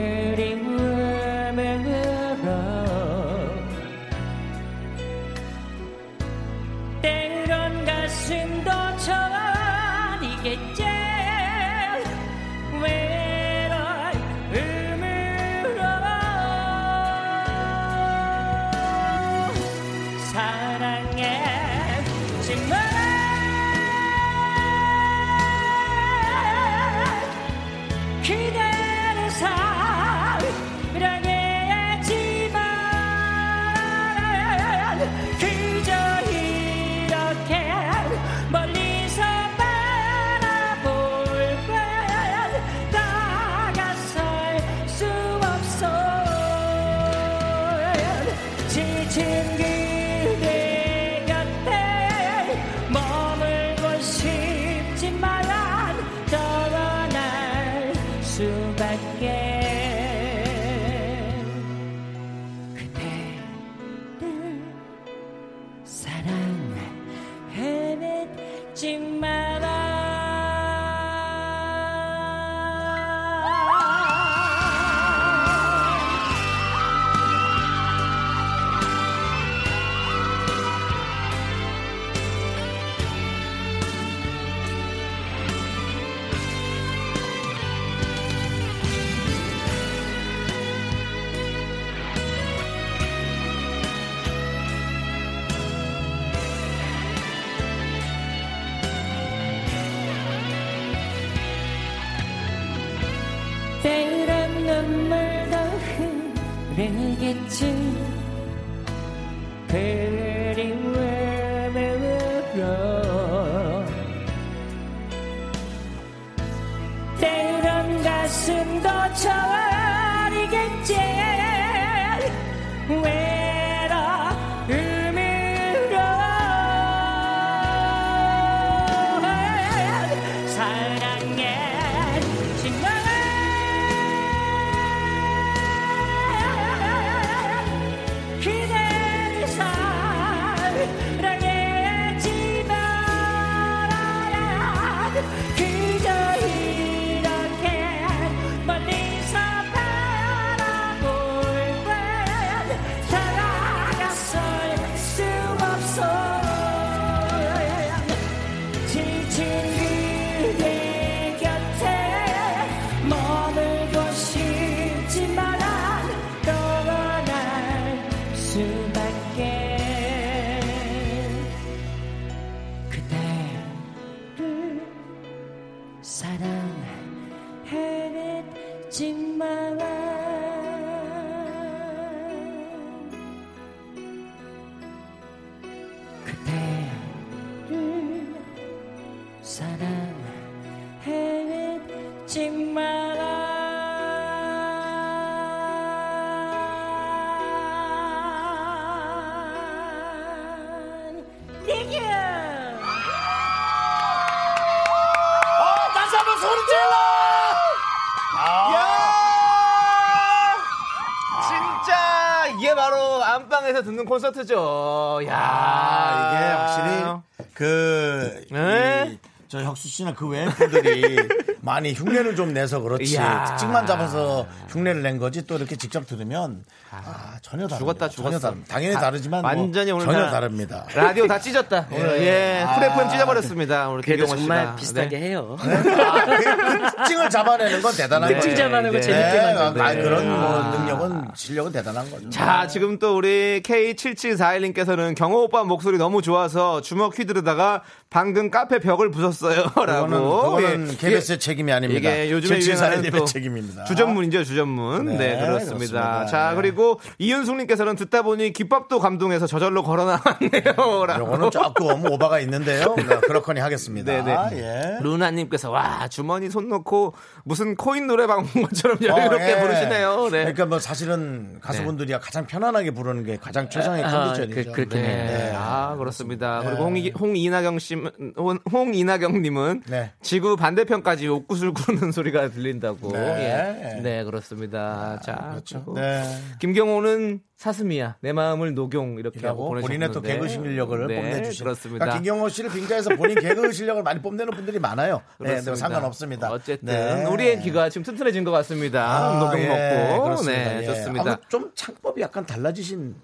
안방에서 듣는 콘서트죠. 야 아, 이게 확실히 그, 네. 이, 저 혁수 씨나 그 외의 분들이 *laughs* 많이 흉내를 좀 내서 그렇지. 특징만 잡아서 흉내를 낸 거지 또 이렇게 직접 들으면 아, 전혀 다릅니다. 죽었다, 전혀 죽었어. 다릅니다. 당연히 다- 다르지만 뭐 완전히 오늘 전혀 다- 다릅니다. 라디오 다 찢었다. *laughs* 오늘 예, 아. 찢어버렸습니다. 우리 그래도 정말 씨가. 비슷하게 네. 해요. 아, 그, 그 특징을 잡아내는 건 대단한 네. 거죠. 특징 잡아내고 네. 재밌게 만드는 아, 거예요. 그런 뭐 아. 능력은 실력은 대단한 거죠. 자, 지금 또 우리 K7741님께서는 경호 오빠 목소리 너무 좋아서 주먹 휘두르다가 방금 카페 벽을 부쉈어요. *laughs* 라고. 그거는, 예. KBS의 책임이 아닙니다. 이게 요즘에 유행하는 7741님의 또 책임입니다. 주전문이죠, 주전문. 네, 네, 그렇습니다. 그렇습니다. 자, 네. 그리고 이윤숙님께서는 듣다 보니 귓밥도 감동해서 저절로 걸어 나왔네요. *laughs* 라고. 요거는 조금 오바가 있는데요. 네, 그렇거니 하겠습니다. 네네. 예. 루나님께서 와 주머니 손 놓고 무슨 코인 노래방 온 것처럼 여유롭게 어, 예. 부르시네요. 네. 그러니까 뭐 사실은 가수분들이 가장 편안하게 부르는 게 가장 최상의 아, 컨디션이죠. 그- 그렇긴 해요. 네. 아 그렇습니다. 그리고 홍이, 홍이나경 씨, 홍, 홍이나경님은 네. 지구 반대편까지 옥구슬 구르는 소리가 들린다고. 네. 예. 네 그렇습니다. 자 그렇죠. 네. 김경호는 사슴이야 내 마음을 녹용 이렇게 하고 본인의 또 개그 실력을 네, 뽐내주신 그렇습니다. 그러니까 김경호 씨를 빙자해서 본인 개그 실력을 많이 뽐내는 분들이 많아요. 네, 그렇습니다. 뭐 상관없습니다. 어쨌든 네. 우리의 귀가 지금 튼튼해진 것 같습니다. 아, 녹용 예, 먹고 그렇습니다. 네 예. 좋습니다. 아, 좀 창법이 약간 달라지신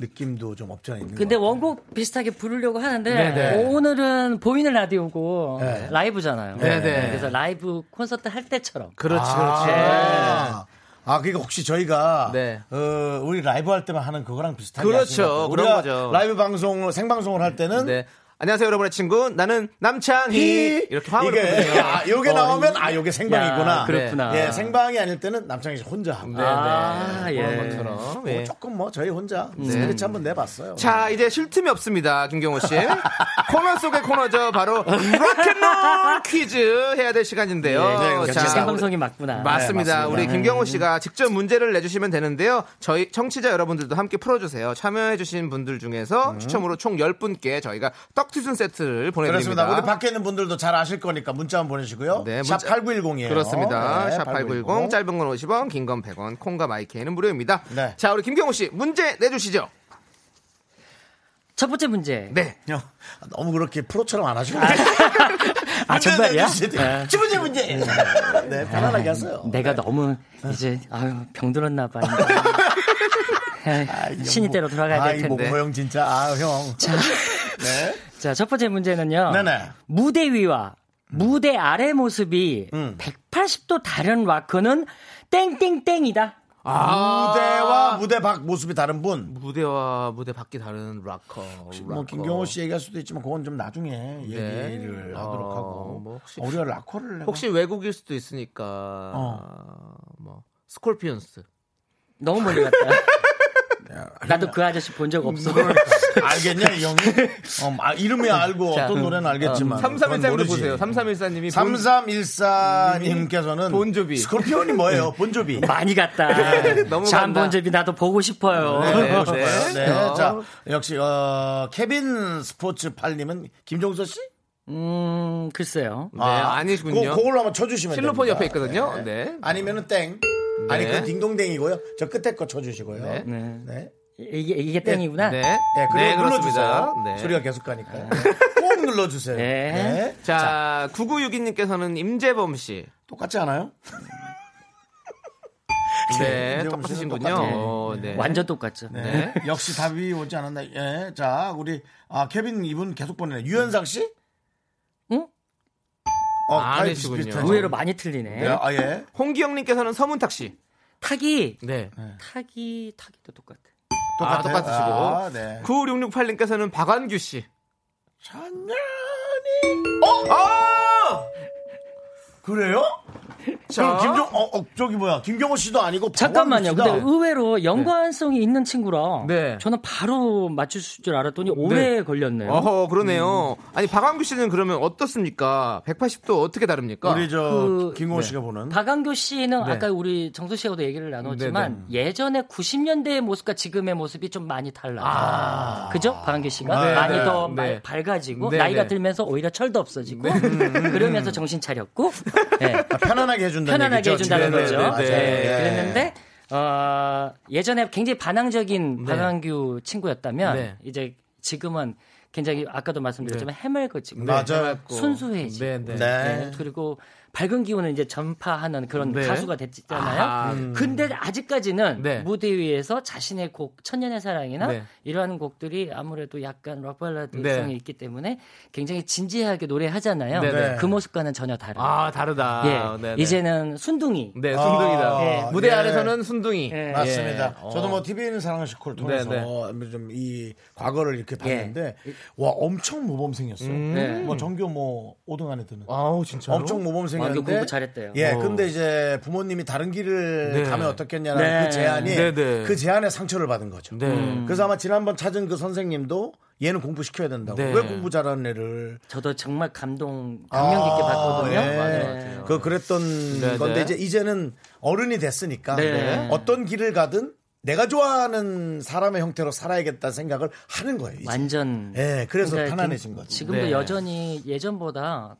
느낌도 좀 없지 않아 있는 근데 것 같아요. 원곡 비슷하게 부르려고 하는데 네네. 오늘은 보이는 라디오고 네. 라이브잖아요. 네네. 그래서 라이브 콘서트 할 때처럼 그렇지 아, 그렇지. 아, 그러니까 혹시 저희가 네. 어, 우리 라이브 할 때만 하는 그거랑 비슷하게 그렇죠. 그런 우리가 거죠. 라이브 방송을 생방송을 할 때는 네. 안녕하세요, 여러분의 친구. 나는 남창희. 히 이렇게 화음을 이게. 아, 요게 나오면 아 요게 생방이구나. 야, 그렇구나. 예, 생방이 아닐 때는 남창희 씨 혼자 하고. 네, 아, 네. 예. 그런 것처럼. 뭐 예. 조금 뭐 저희 혼자 스트레치 한번 내봤어요. 자, 이제 쉴 틈이 없습니다, 김경호 씨. *laughs* 코너 속의 코너죠. 바로 락앤롤 퀴즈 해야 될 시간인데요. 네, 네, 자, 생방송이 맞구나. 맞습니다. 네, 맞습니다. 우리 김경호 씨가 직접 문제를 내주시면 되는데요. 저희 청취자 여러분들도 함께 풀어주세요. 참여해주신 분들 중에서 추첨으로 총 10분께 저희가 떡 튀순 세트를 보내드립니다. 그렇습니다. 우리 밖에 있는 분들도 잘 아실 거니까 문자 한번 보내시고요. 네, 샵 문자- 8910이에요. 그렇습니다. 네, 샵8910 짧은 건 50원, 긴 건 100원, 콩과 마이케이는 무료입니다. 네. 자, 우리 김경호 씨 문제 내주시죠. 첫 번째 문제. 네. 형, 너무 그렇게 프로처럼 안 하시고. 아, 정말이야? 네. 네. 문제 문제. 네, 편안하게 하세요. 내가 너무 이제 아유 병들었나 봐. *laughs* 신이 때로 돌아가야 아, 될이 텐데. 목모형 진짜. 아, 형. 자, 네. 자, 첫 번째 문제는요. 네네. 무대 위와 무대 아래 모습이 음. 180도 다른 락커는 땡땡땡이다. 무대와 무대 밖 모습이 다른 분. 무대와 무대 밖이 다른 락커. 뭐 락커. 김경호 씨 얘기할 수도 있지만 그건 좀 나중에 얘기를 하도록 어, 하고 뭐 혹시- 어, 우리가 락커를 내가- 혹시 외국일 수도 있으니까 어. 뭐 스콜피언스. 너무 멀리 갔다. *laughs* 나도 그 아저씨 본 적 없어. 알겠냐 이 형이 *laughs* 어, 아, 이름이 알고 자, 어떤 노래는 알겠지만 그건 3314님도 모르지. 보세요. 3314님이 3314님께서는 본조비. 스콜피온이 뭐예요? 본조비. *laughs* 많이 갔다. *laughs* 너무 잠 간다. 본접이 나도 보고 싶어요. 네, 보고 네. 싶어요. 네. 어. 자, 역시 어, 케빈 스포츠 8님은 김종서 씨? 음, 글쎄요. 네, 아니시군요. 그, 그걸로 한번 쳐주시면 실로폰 됩니다. 옆에 있거든요. 네. 아니면은 땡. 아니 네. 그 딩동댕이고요. 저 끝에 거 쳐주시고요. 네. 네. 네. 네. 이게, 이게 땡이구나. 네. 네, 그리고 눌러주세요. 그렇습니다. 네. 소리가 계속 가니까. 꼭 눌러주세요. 네. 네. 자, 9962님께서는 임재범 씨. 똑같지 않아요? 네, 씨는 똑같으신군요. 어, 네. 완전 똑같죠. 네. 역시 답이 오지 않았나. 예. 자, 우리, 아, 케빈 이분 계속 보내네. 유현상 씨? 응? 어, 아, 아니시군요. 의외로 많이 틀리네. 네, 아, 예. 홍기영님께서는 서문탁 씨. 타기, 네. 타기, 타기도 똑같아. 아, 똑같으시고. 아, 네. 9668님께서는 박완규 씨. 찬년이. 아! 그래요? *laughs* 자. 그럼 김종, 어, 어, 저기 뭐야. 김경호 씨도 아니고. 잠깐만요. 근데. 의외로 연관성이 있는 친구라 네. 저는 바로 맞출 줄 알았더니 오래 걸렸네요. 어허, 그러네요. 아니, 박완규 씨는 그러면 어떻습니까? 180도 어떻게 다릅니까? 우리 저, 그- 김경호 네. 씨가 보는. 박완규 씨는 네. 아까 우리 정수 씨하고도 얘기를 나눴지만 예전에 90년대의 모습과 지금의 모습이 좀 많이 달라요. 그죠? 박완규 씨가 네, 많이 네, 더 네. 마- 밝아지고 네, 나이가 네. 들면서 오히려 철도 없어지고 *laughs* 그러면서 정신 차렸고 *laughs* 네. 편안 하게 해준다는 편안하게 얘기죠, 해준다는 집에는. 거죠. 네, 맞아요. 네, 예. 그랬는데 어, 예전에 굉장히 반항적인 네. 박완규 친구였다면 네. 이제 지금은 굉장히 아까도 말씀드렸지만 맞아요. 순수해지고 네, 네. 네. 네, 그리고 밝은 기운을 이제 전파하는 그런 네. 가수가 됐잖아요. 아, 음. 근데 아직까지는 네. 무대 위에서 자신의 곡 천년의 사랑이나 네. 이러한 곡들이 아무래도 약간 록발라드성이 네. 있기 때문에 굉장히 진지하게 노래하잖아요. 네, 네. 그 모습과는 전혀 다른. 아, 다르다. 예. 이제는 순둥이. 네, 순둥이다. 아, 네. 무대 예. 아래서는 순둥이. 예. 맞습니다. 예. 저도 어. 뭐 TV는 사랑을 싣고를 통해서 네, 좀이 과거를 이렇게 봤는데 와 엄청 모범생이었어요. 네. 뭐 전교 뭐 5등 안에 드는. 아우, 진짜. 엄청 모범생 이었는데 공부 잘했대요. 예, 어. 근데 이제 부모님이 다른 길을 네. 가면 어떻겠냐는 네. 그 제안이 네, 네. 그 제안에 상처를 받은 거죠. 네. 음. 그래서 아마 지난번 찾은 그 선생님도 얘는 공부 시켜야 된다고. 네. 왜 공부 잘하는 애를 저도 정말 감동, 감명 깊게 아, 봤거든요. 예. 네. 그 그랬던 네, 건데 네. 이제 이제는 어른이 됐으니까 네. 어떤 길을 가든 내가 좋아하는 사람의 형태로 살아야겠다 생각을 하는 거예요. 이제. 완전. 예, 그래서 그러니까 편안해진 거죠. 지금도 네. 여전히 예전보다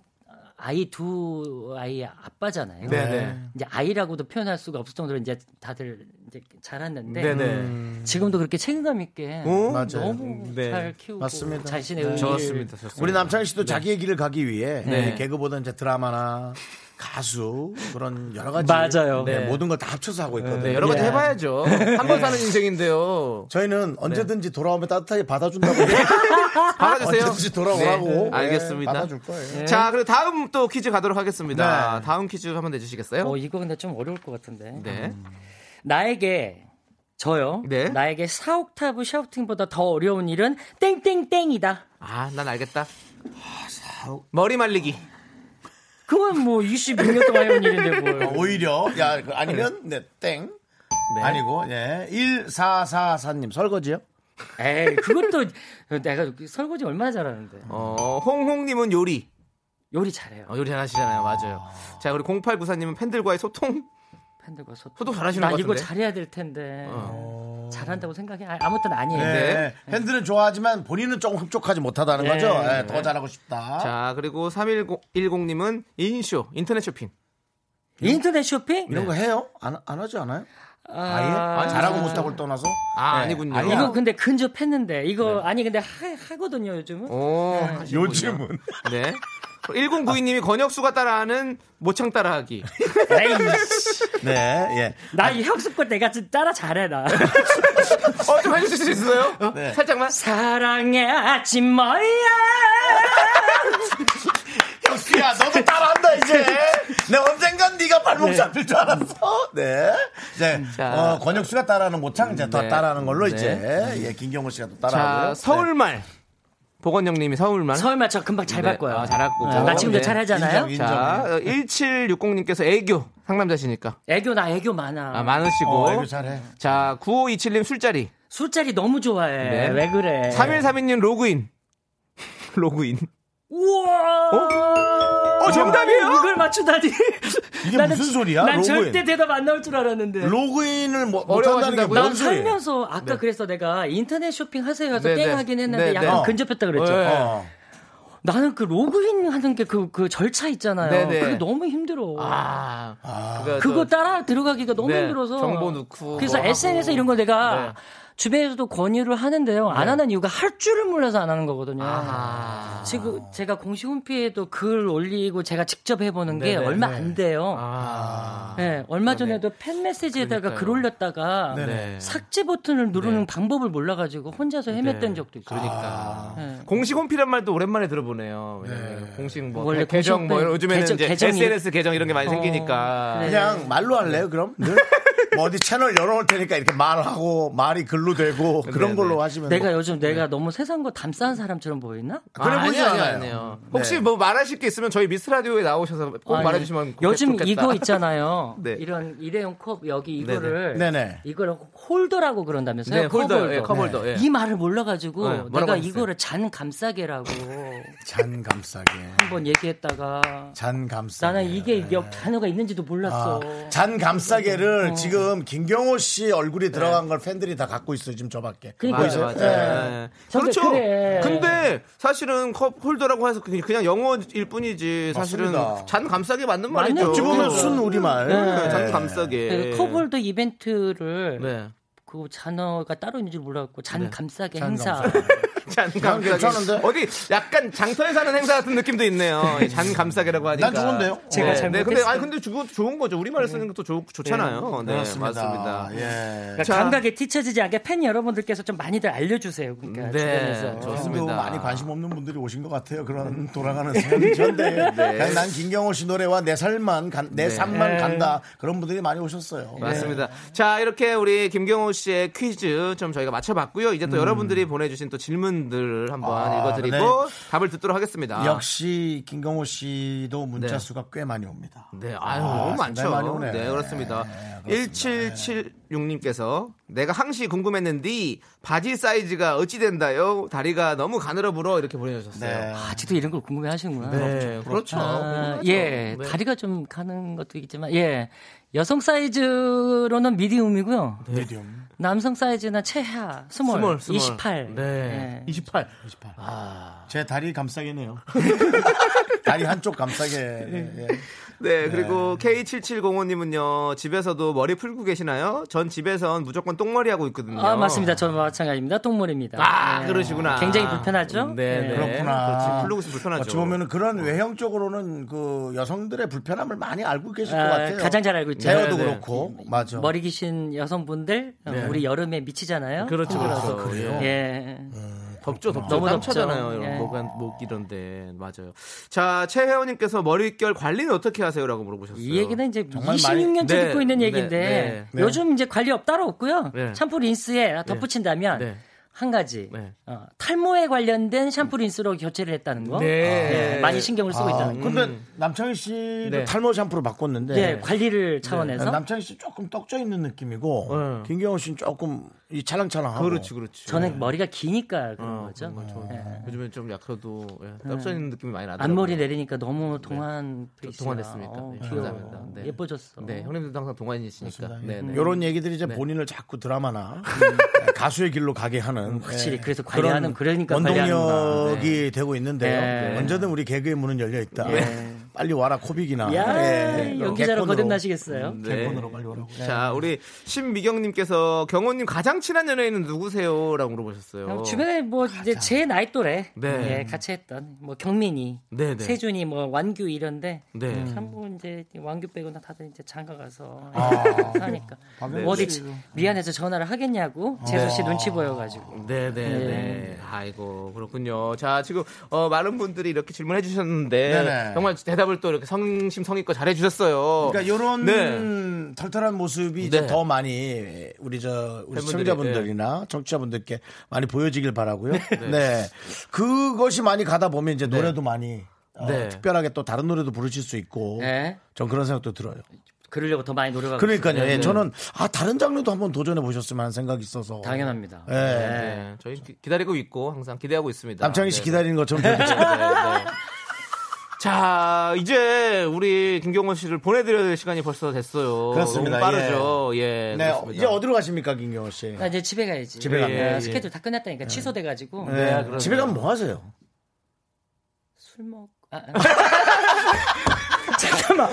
아이 두 아이의 아빠잖아요. 네, 네. 이제 아이라고도 표현할 수가 없을 정도로 이제 다들 이제 자랐는데 네, 네. 음. 지금도 그렇게 책임감 있게 어? 맞아요. 너무 네. 잘 키우고 맞습니다. 자신의 네. 의지 좋습니다. 좋습니다. 우리 남창희 씨도 자기의 길을 가기 위해 네. 개그보다 이제 드라마나 가수 그런 여러 가지 맞아요. 네, 네. 모든 걸 다 합쳐서 하고 있거든요. 네, 여러 가지 예. 해봐야죠. 한 번 사는 인생인데요. 저희는 언제든지 돌아오면 따뜻하게 받아준다고 *laughs* 받아주세요. 언제든지 돌아오라고 네, 예, 알겠습니다. 받아줄 거예요. 자, 그리고 다음 또 퀴즈 가도록 하겠습니다. 네. 다음 퀴즈 한번 내주시겠어요? 어 이거 근데 좀 어려울 것 같은데. 네. 나에게 저요. 네. 나에게 4옥타브 샤우팅보다 더 어려운 일은 땡땡땡이다. 아, 난 알겠다. 머리 말리기. 그건 뭐 26년 동안 해온 일인데 뭘. 어, 오히려 야그 아니면 네, 땡 네. 아니고 예 1444님 설거지요? 에이, 그것도 내가 설거지 얼마나 잘하는데. 어, 홍홍님은 요리. 요리 잘해요. 어, 요리 잘하시잖아요. 맞아요. 자, 그리고 0894님은 팬들과의 소통. 팬들과 소통. 소통 잘하시는 난것 이거 같은데. 잘해야 될 텐데. 잘한다고 생각해. 아, 아무튼 아니에요. 네. 팬들은 좋아하지만 본인은 조금 흡족하지 못하다는 네. 거죠. 예, 더 잘하고 싶다. 자, 그리고 3110님은 인쇼, 인터넷 쇼핑. 인터넷 쇼핑? 이런 거 해요? 안, 안 하지 않아요? 아, 아예? 잘하고 못하고를 떠나서? 아, 네. 아니군요. 아니요. 이거 근데 근접했는데 이거 아니 근데 하, 하거든요 요즘은. 오, 요즘은. 네. 1092님이 권혁수가 따라하는 모창 따라하기. 네, 예. 나이 혁수권 내가 좀 따라 잘해 나. 어, 좀 해주실 수 있어요? 네. 살짝만. 사랑하지 마야. 혁수야, 너도 따라한다, 이제. 내 언젠간 네가 발목 잡힐 줄 알았어. 네. 네. 자. 어, 권혁수가 따라하는 모창, 이제 더 네. 따라하는 걸로 네. 이제. 예, 김경호 씨가 또 자, 따라하고요. 서울말. 보건영님이 서울말. 서울말 저 금방 잘 네. 바꿔요. 아, 잘할 거고. 나 지금도 네. 잘하잖아요. 인정, 인정. 자, 1760님께서 애교. 상남자시니까. 애교 나 애교 많아. 아, 많으시고. 어, 이거 잘해. 자, 9527님 술자리. 술자리 너무 좋아해. 네. 왜 그래? 3132님 로그인. *laughs* 로그인. 우와. 어, 정답이에요? 이걸 맞추다니. 이게 무슨 소리야? 난 로그인. 절대 대답 안 나올 줄 알았는데. 로그인을 뭐, 게 난? 살면서 아까 그래서 내가 인터넷 쇼핑 하세요 해서 네, 땡 네. 하긴 했는데 네, 네. 약간 어. 근접했다 그랬죠. 네. 어. 나는 그 로그인 하는 게 그 그 절차 있잖아요. 네, 네. 그게 너무 힘들어. 아. 그거 그거 또- 따라 들어가기가 너무 네, 힘들어서. 정보 넣고 그래서 뭐 SNS. 이런 걸 내가 네. 주변에서도 권유를 하는데요. 안 하는 이유가 할 줄을 몰라서 안 하는 거거든요. 아. 지금 제가 공식 홈피에도 글 올리고 제가 직접 해보는 게 네네. 얼마 안 돼요. 아. 네, 얼마. 전에도 팬 메시지에다가 그러니까요. 글 올렸다가 네. 삭제 버튼을 누르는 네. 방법을 몰라가지고 혼자서 헤맸던 적도 있어요. 그러니까. 네. 공식 홈피란 말도 오랜만에 들어보네요. 왜냐면 공식 뭐 원래 계정 뭐 요즘에는 계정- 이제 계정이- SNS 계정 이런 게 많이 어, 생기니까. 그래. 그냥 말로 할래요, 그럼? 늘? 뭐 어디 채널 열어놓을 테니까 이렇게 말하고 말이 글로 되고 *laughs* 그런 네, 걸로 네. 하시면 내가 뭐- 요즘 내가 너무 세상 거 담싼 사람처럼 보이나? 그래 아, 보이지 아니요, 않아요. 아니요. 네. 혹시 뭐 말하실 게 있으면 저희 미스터 라디오에 나오셔서 꼭 아니, 말해주시면 요즘 좋겠다. 이거 있잖아요. *laughs* 네. 이런 일회용 컵 여기 이거를 네네. 이거를 홀더라고 그런다면서요? 네, 컵 홀더, 예, 컵홀더. 예. 이 말을 몰라가지고 네, 내가 하셨어요? 이거를 잔 감싸개라고 *laughs* 잔 감싸개. 한번 얘기했다가 잔 감싸개. 나는 이게 역 단어가 있는지도 몰랐어. 아, 잔 감싸개를 지금 지금 김경호 씨 얼굴이 들어간 걸 팬들이 다 갖고 있어요. 지금 저밖에. 그러니까 맞아, 맞아. 네. 선배, 그렇죠. 그래. 근데 사실은 컵 홀더라고 해서 그냥 그냥 영어일 뿐이지 사실은 맞습니다. 잔 감싸기 맞는 말이죠. 어찌 보면 네. 순 우리말. 네, 잔 감싸기. 그 컵홀더 이벤트를 네. 그 잔어가 따로 있는 줄 몰랐고 잔 감싸기 잔 행사. *laughs* 잔 감싸기. 괜찮은데? 어디 약간 장터에 사는 행사 같은 느낌도 있네요. 이잔 감싸기라고 하니까. 난 좋은데요? 제가 네, 잘못했어요. 네, 근데 아니 근데 그거 좋은 거죠. 우리말을 쓰는 것도 좋, 좋잖아요. 네, 그렇습니다. 맞습니다. 예. 그러니까 자. 감각에 뒤처지지 않게 팬 여러분들께서 좀 많이들 알려주세요. 그러니까 네, 주변에서. 좋습니다. 많이 관심 없는 분들이 오신 것 같아요. 그런 돌아가는 세상이 전데 *laughs* 그냥 난 김경호 씨 노래와 내 삶만 간, 내 삶만 네. 간다 그런 분들이 많이 오셨어요. 맞습니다. 자, 이렇게 우리 김경호 씨의 퀴즈 좀 저희가 맞춰봤고요. 이제 또 여러분들이 보내주신 또 질문 들 한번 아, 읽어드리고 답을 듣도록 하겠습니다. 역시 김경호 씨도 문자 네. 수가 꽤 많이 옵니다. 네, 아유, 너무 많죠. 상당히 많이 오네. 네, 그렇습니다. 네, 1776님께서 내가 항시 궁금했는데 바지 사이즈가 어찌 된다요? 다리가 너무 가늘어 불어 이렇게 보내주셨어요. 네. 아직도 이런 걸 궁금해 하시는구나. 네, 그렇죠. 아, 궁금하죠. 예, 네. 다리가 좀 가는 것도 있지만, 예, 여성 사이즈로는 medium이고요. medium. 남성 사이즈는 최하 small, small, small. 28. 네. 예. 28. 제 다리 감싸개네요. *laughs* 다리 한쪽 감싸개. 예. 네, 그리고 K7705님은요, 집에서도 머리 풀고 계시나요? 전 집에선 무조건 똥머리 하고 있거든요. 아, 맞습니다. 저 마찬가지입니다. 똥머리입니다. 아, 예. 그러시구나. 굉장히 불편하죠? 네, 네. 예. 그렇구나. 그렇지, 풀고 있으면 불편하죠. 어찌 보면 그런 외형적으로는 그 여성들의 불편함을 많이 알고 계실 것 아, 같아요. 가장 잘 알고 있죠. 제어도 네, 네. 그렇고. 맞아. 머리 기신 여성분들, 어, 네. 우리 여름에 미치잖아요. 그렇죠, 그렇죠. 그래요? 예. 덥죠, 덥죠. 너무. 차잖아요. 이런 예. 목, 목 이런데. 맞아요. 자, 최혜원님께서 머릿결 관리는 어떻게 하세요? 라고 물어보셨어요. 이 얘기는 이제 정말 26년째 네, 듣고 있는 네, 얘기인데 네, 네. 요즘 이제 관리법 따로 없고요. 네. 샴푸 린스에 덧붙인다면 네. 한 가지 네. 어, 탈모에 관련된 샴푸 린스로 교체를 했다는 거. 네. 네, 많이 신경을 쓰고 아, 있다는 거. 근데 남창희 씨도 네. 탈모 샴푸로 바꿨는데 네, 관리를 차원에서 남창희 씨 조금 떡져 있는 느낌이고 네. 김경호 씨는 조금 이 찰랑찰랑하고 그렇지, 그렇지. 저는 머리가 기니까 그런 어, 거죠. 그런 거죠. 네. 요즘엔 좀 약해도 예, 떡져 있는 느낌이 많이 나더라고요. 앞머리 내리니까 너무 동안 저 동안됐습니까? 어, 네, 귀여워. 감사합니다. 네. 예뻐졌어. 네, 형님들도 항상 동안이시니까. 네, 네. 이런 얘기들이 이제 네. 본인을 자꾸 드라마나 가수의 길로 가게 하는 확실히 예, 그래서 관리하는 그러니까 원동력이 되고 있는데요. 네. 언제든 우리 개그의 문은 열려 있다. 예. 빨리 와라 코빅이나 야, 예, 연기자로 개콘으로. 거듭나시겠어요? 네. 개콘으로 빨리 오라고. 자, 우리 신미경님께서 경호님 가장 친한 연예인은 누구세요? 라고 물어보셨어요. 그냥 주변에 뭐 이제 제 나이 또래 네. 예, 같이 했던 뭐 경민이, 네, 네. 세준이, 뭐 완규 이런데 네. 참뭐 이제 완규 빼고는 다들 이제 장가 가서 아. *laughs* 하니까 박명수 뭐 어디. 미안해서 전화를 하겠냐고 재수 씨 눈치 보여가지고 네네네. 네. 아이고, 그렇군요. 자, 지금, 어, 많은 분들이 이렇게 질문해 주셨는데, 네네. 정말 대 답을 또 이렇게 성심성의껏 잘해 주셨어요. 그러니까 이런 네. 털털한 모습이 이제 네. 더 많이 우리 저 우리 시청자분들이나 청취자분들께 많이 보여지길 바라고요. *laughs* 네. 그것이 많이 가다 보면 이제 노래도 많이 어, 네. 특별하게 또 다른 노래도 부르실 수 있고 네. 전 그런 생각도 들어요. 그러려고 더 많이 노력하고 그러니까요. 있어요. 예, 네. 저는 아 다른 장르도 한번 도전해 보셨으면 하는 생각이 있어서 당연합니다. 예. 네. 저희 기- 기다리고 있고, 항상 기대하고 있습니다. 남창희 씨 네, 기다리는 것처럼 *laughs* 네. 네, 네. 자, 이제 우리 김경호 씨를 보내드려야 될 시간이 벌써 됐어요. 그렇습니다. 너무 빠르죠. 예. 네, 그렇습니다. 이제 어디로 가십니까, 김경호 씨? 나 이제 집에 가야지. 집에 가면. 예, 예, 스케줄 다 끝났다니까 취소돼가지고 네, 그러네요. 집에 가면 뭐 하세요? 술 먹. 아, 아. *laughs* 잠깐만.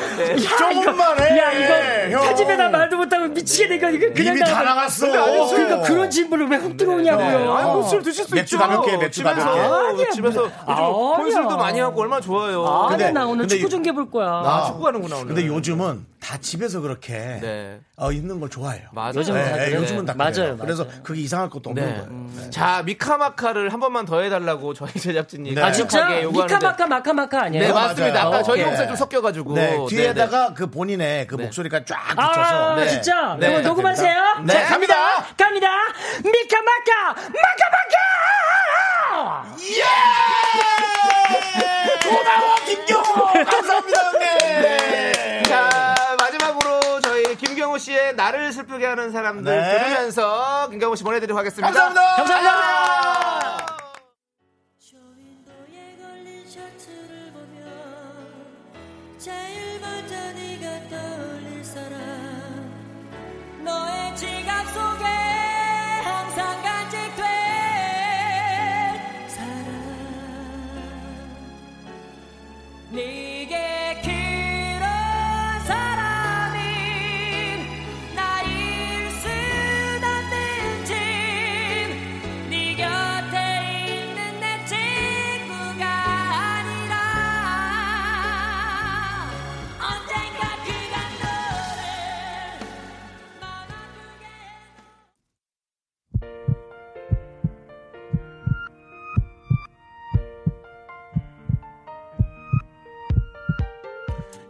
조금만 해. 야 이거 형. 편집에다 말도 못하고 미치겠네 이거 그냥 이미 다 나갔어. 그러니까 그런 질문을 왜 훅 들어오냐고요. 아니, 어. 뭐술 드실 수 맥주 있죠. 가볍게, 맥주 집에서. 가볍게. 아니야, 집에서 요즘 아니야. 콘술도 많이 하고 얼마나 좋아요. 아니야 근데- 나 오늘 근데 축구 이- 중계 볼 거야. 아, 축구 가는구나, 오늘. 근데 요즘은 다 집에서 그렇게 네. 어, 있는 걸 좋아해요. 맞아요. 요즘은 다 네, 그래요. 요즘은 다 맞아요, 그래요. 그래서 맞아요. 그게 이상할 것도 없는 네. 거예요. 자, 미카마카를 한 번만 더 해달라고 저희 *laughs* 제작진이 네. 아 진짜. 미카마카 마카마카 아니에요? 네, 맞습니다. 맞아요. 아까 저희. 목소리 좀 섞여가지고. 네, 뒤에다가 네, 그 본인의 그 네. 목소리가 쫙 붙여서. 아 네. 진짜 네, 그럼 녹음하세요? 네, 자, 갑니다. 갑니다. 미카마카 마카마카. 고마워, 김경호! 감사합니다, 형님! 네. 자, 마지막으로 저희 김경호 씨의 나를 슬프게 하는 사람들 네. 들으면서 김경호 씨 보내드리도록 하겠습니다. 감사합니다! 감사합니다. 쇼윈도에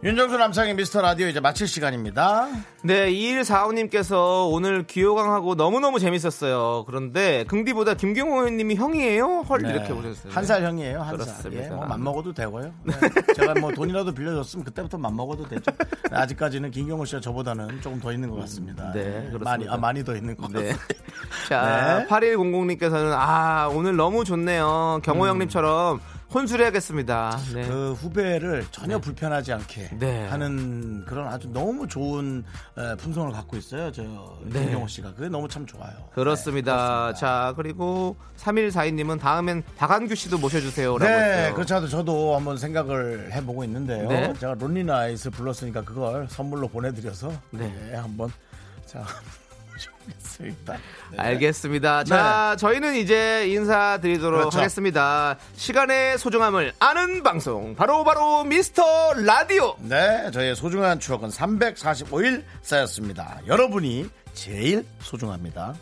윤정수 남창의 미스터 라디오 이제 마칠 시간입니다. 네, 2145님께서 오늘 귀요강하고 너무너무 재밌었어요. 그런데 긍디보다 김경호 님이 형이에요? 헐 이렇게 보셨어요. 네. 한살 형이에요, 한 살. 예, 뭐 맘먹어도 되고요. 네. 제가 뭐 돈이라도 빌려줬으면 그때부터 맘먹어도 되죠. 아직까지는 김경호 씨가 저보다는 조금 더 있는 것 같습니다. 네, 예, 그렇습니다. 많이, 아, 많이 더 있는 것 네. 같습니다. 자, 네. 8100님께서는 아, 오늘 너무 좋네요. 경호 형님처럼 혼술해야겠습니다. 네. 그 후배를 전혀 불편하지 않게 네. 하는 그런 아주 너무 좋은 에, 품성을 갖고 있어요. 저 네. 김경호 씨가 그게 너무 참 좋아요. 그렇습니다. 자, 그리고 3142님은 다음엔 박한규 씨도 모셔주세요. 네, 않아도 저도 한번 생각을 해보고 있는데요. 네. 제가 론리나잇을 불렀으니까 그걸 선물로 보내드려서 네. 네, 한번 자 모셔보겠습니다. 네. 알겠습니다. 자, 저희는 이제 인사드리도록 그렇죠. 하겠습니다. 시간의 소중함을 아는 방송, 바로 바로 미스터 라디오. 네, 저희의 소중한 추억은 345일 쌓였습니다. 여러분이 제일 소중합니다.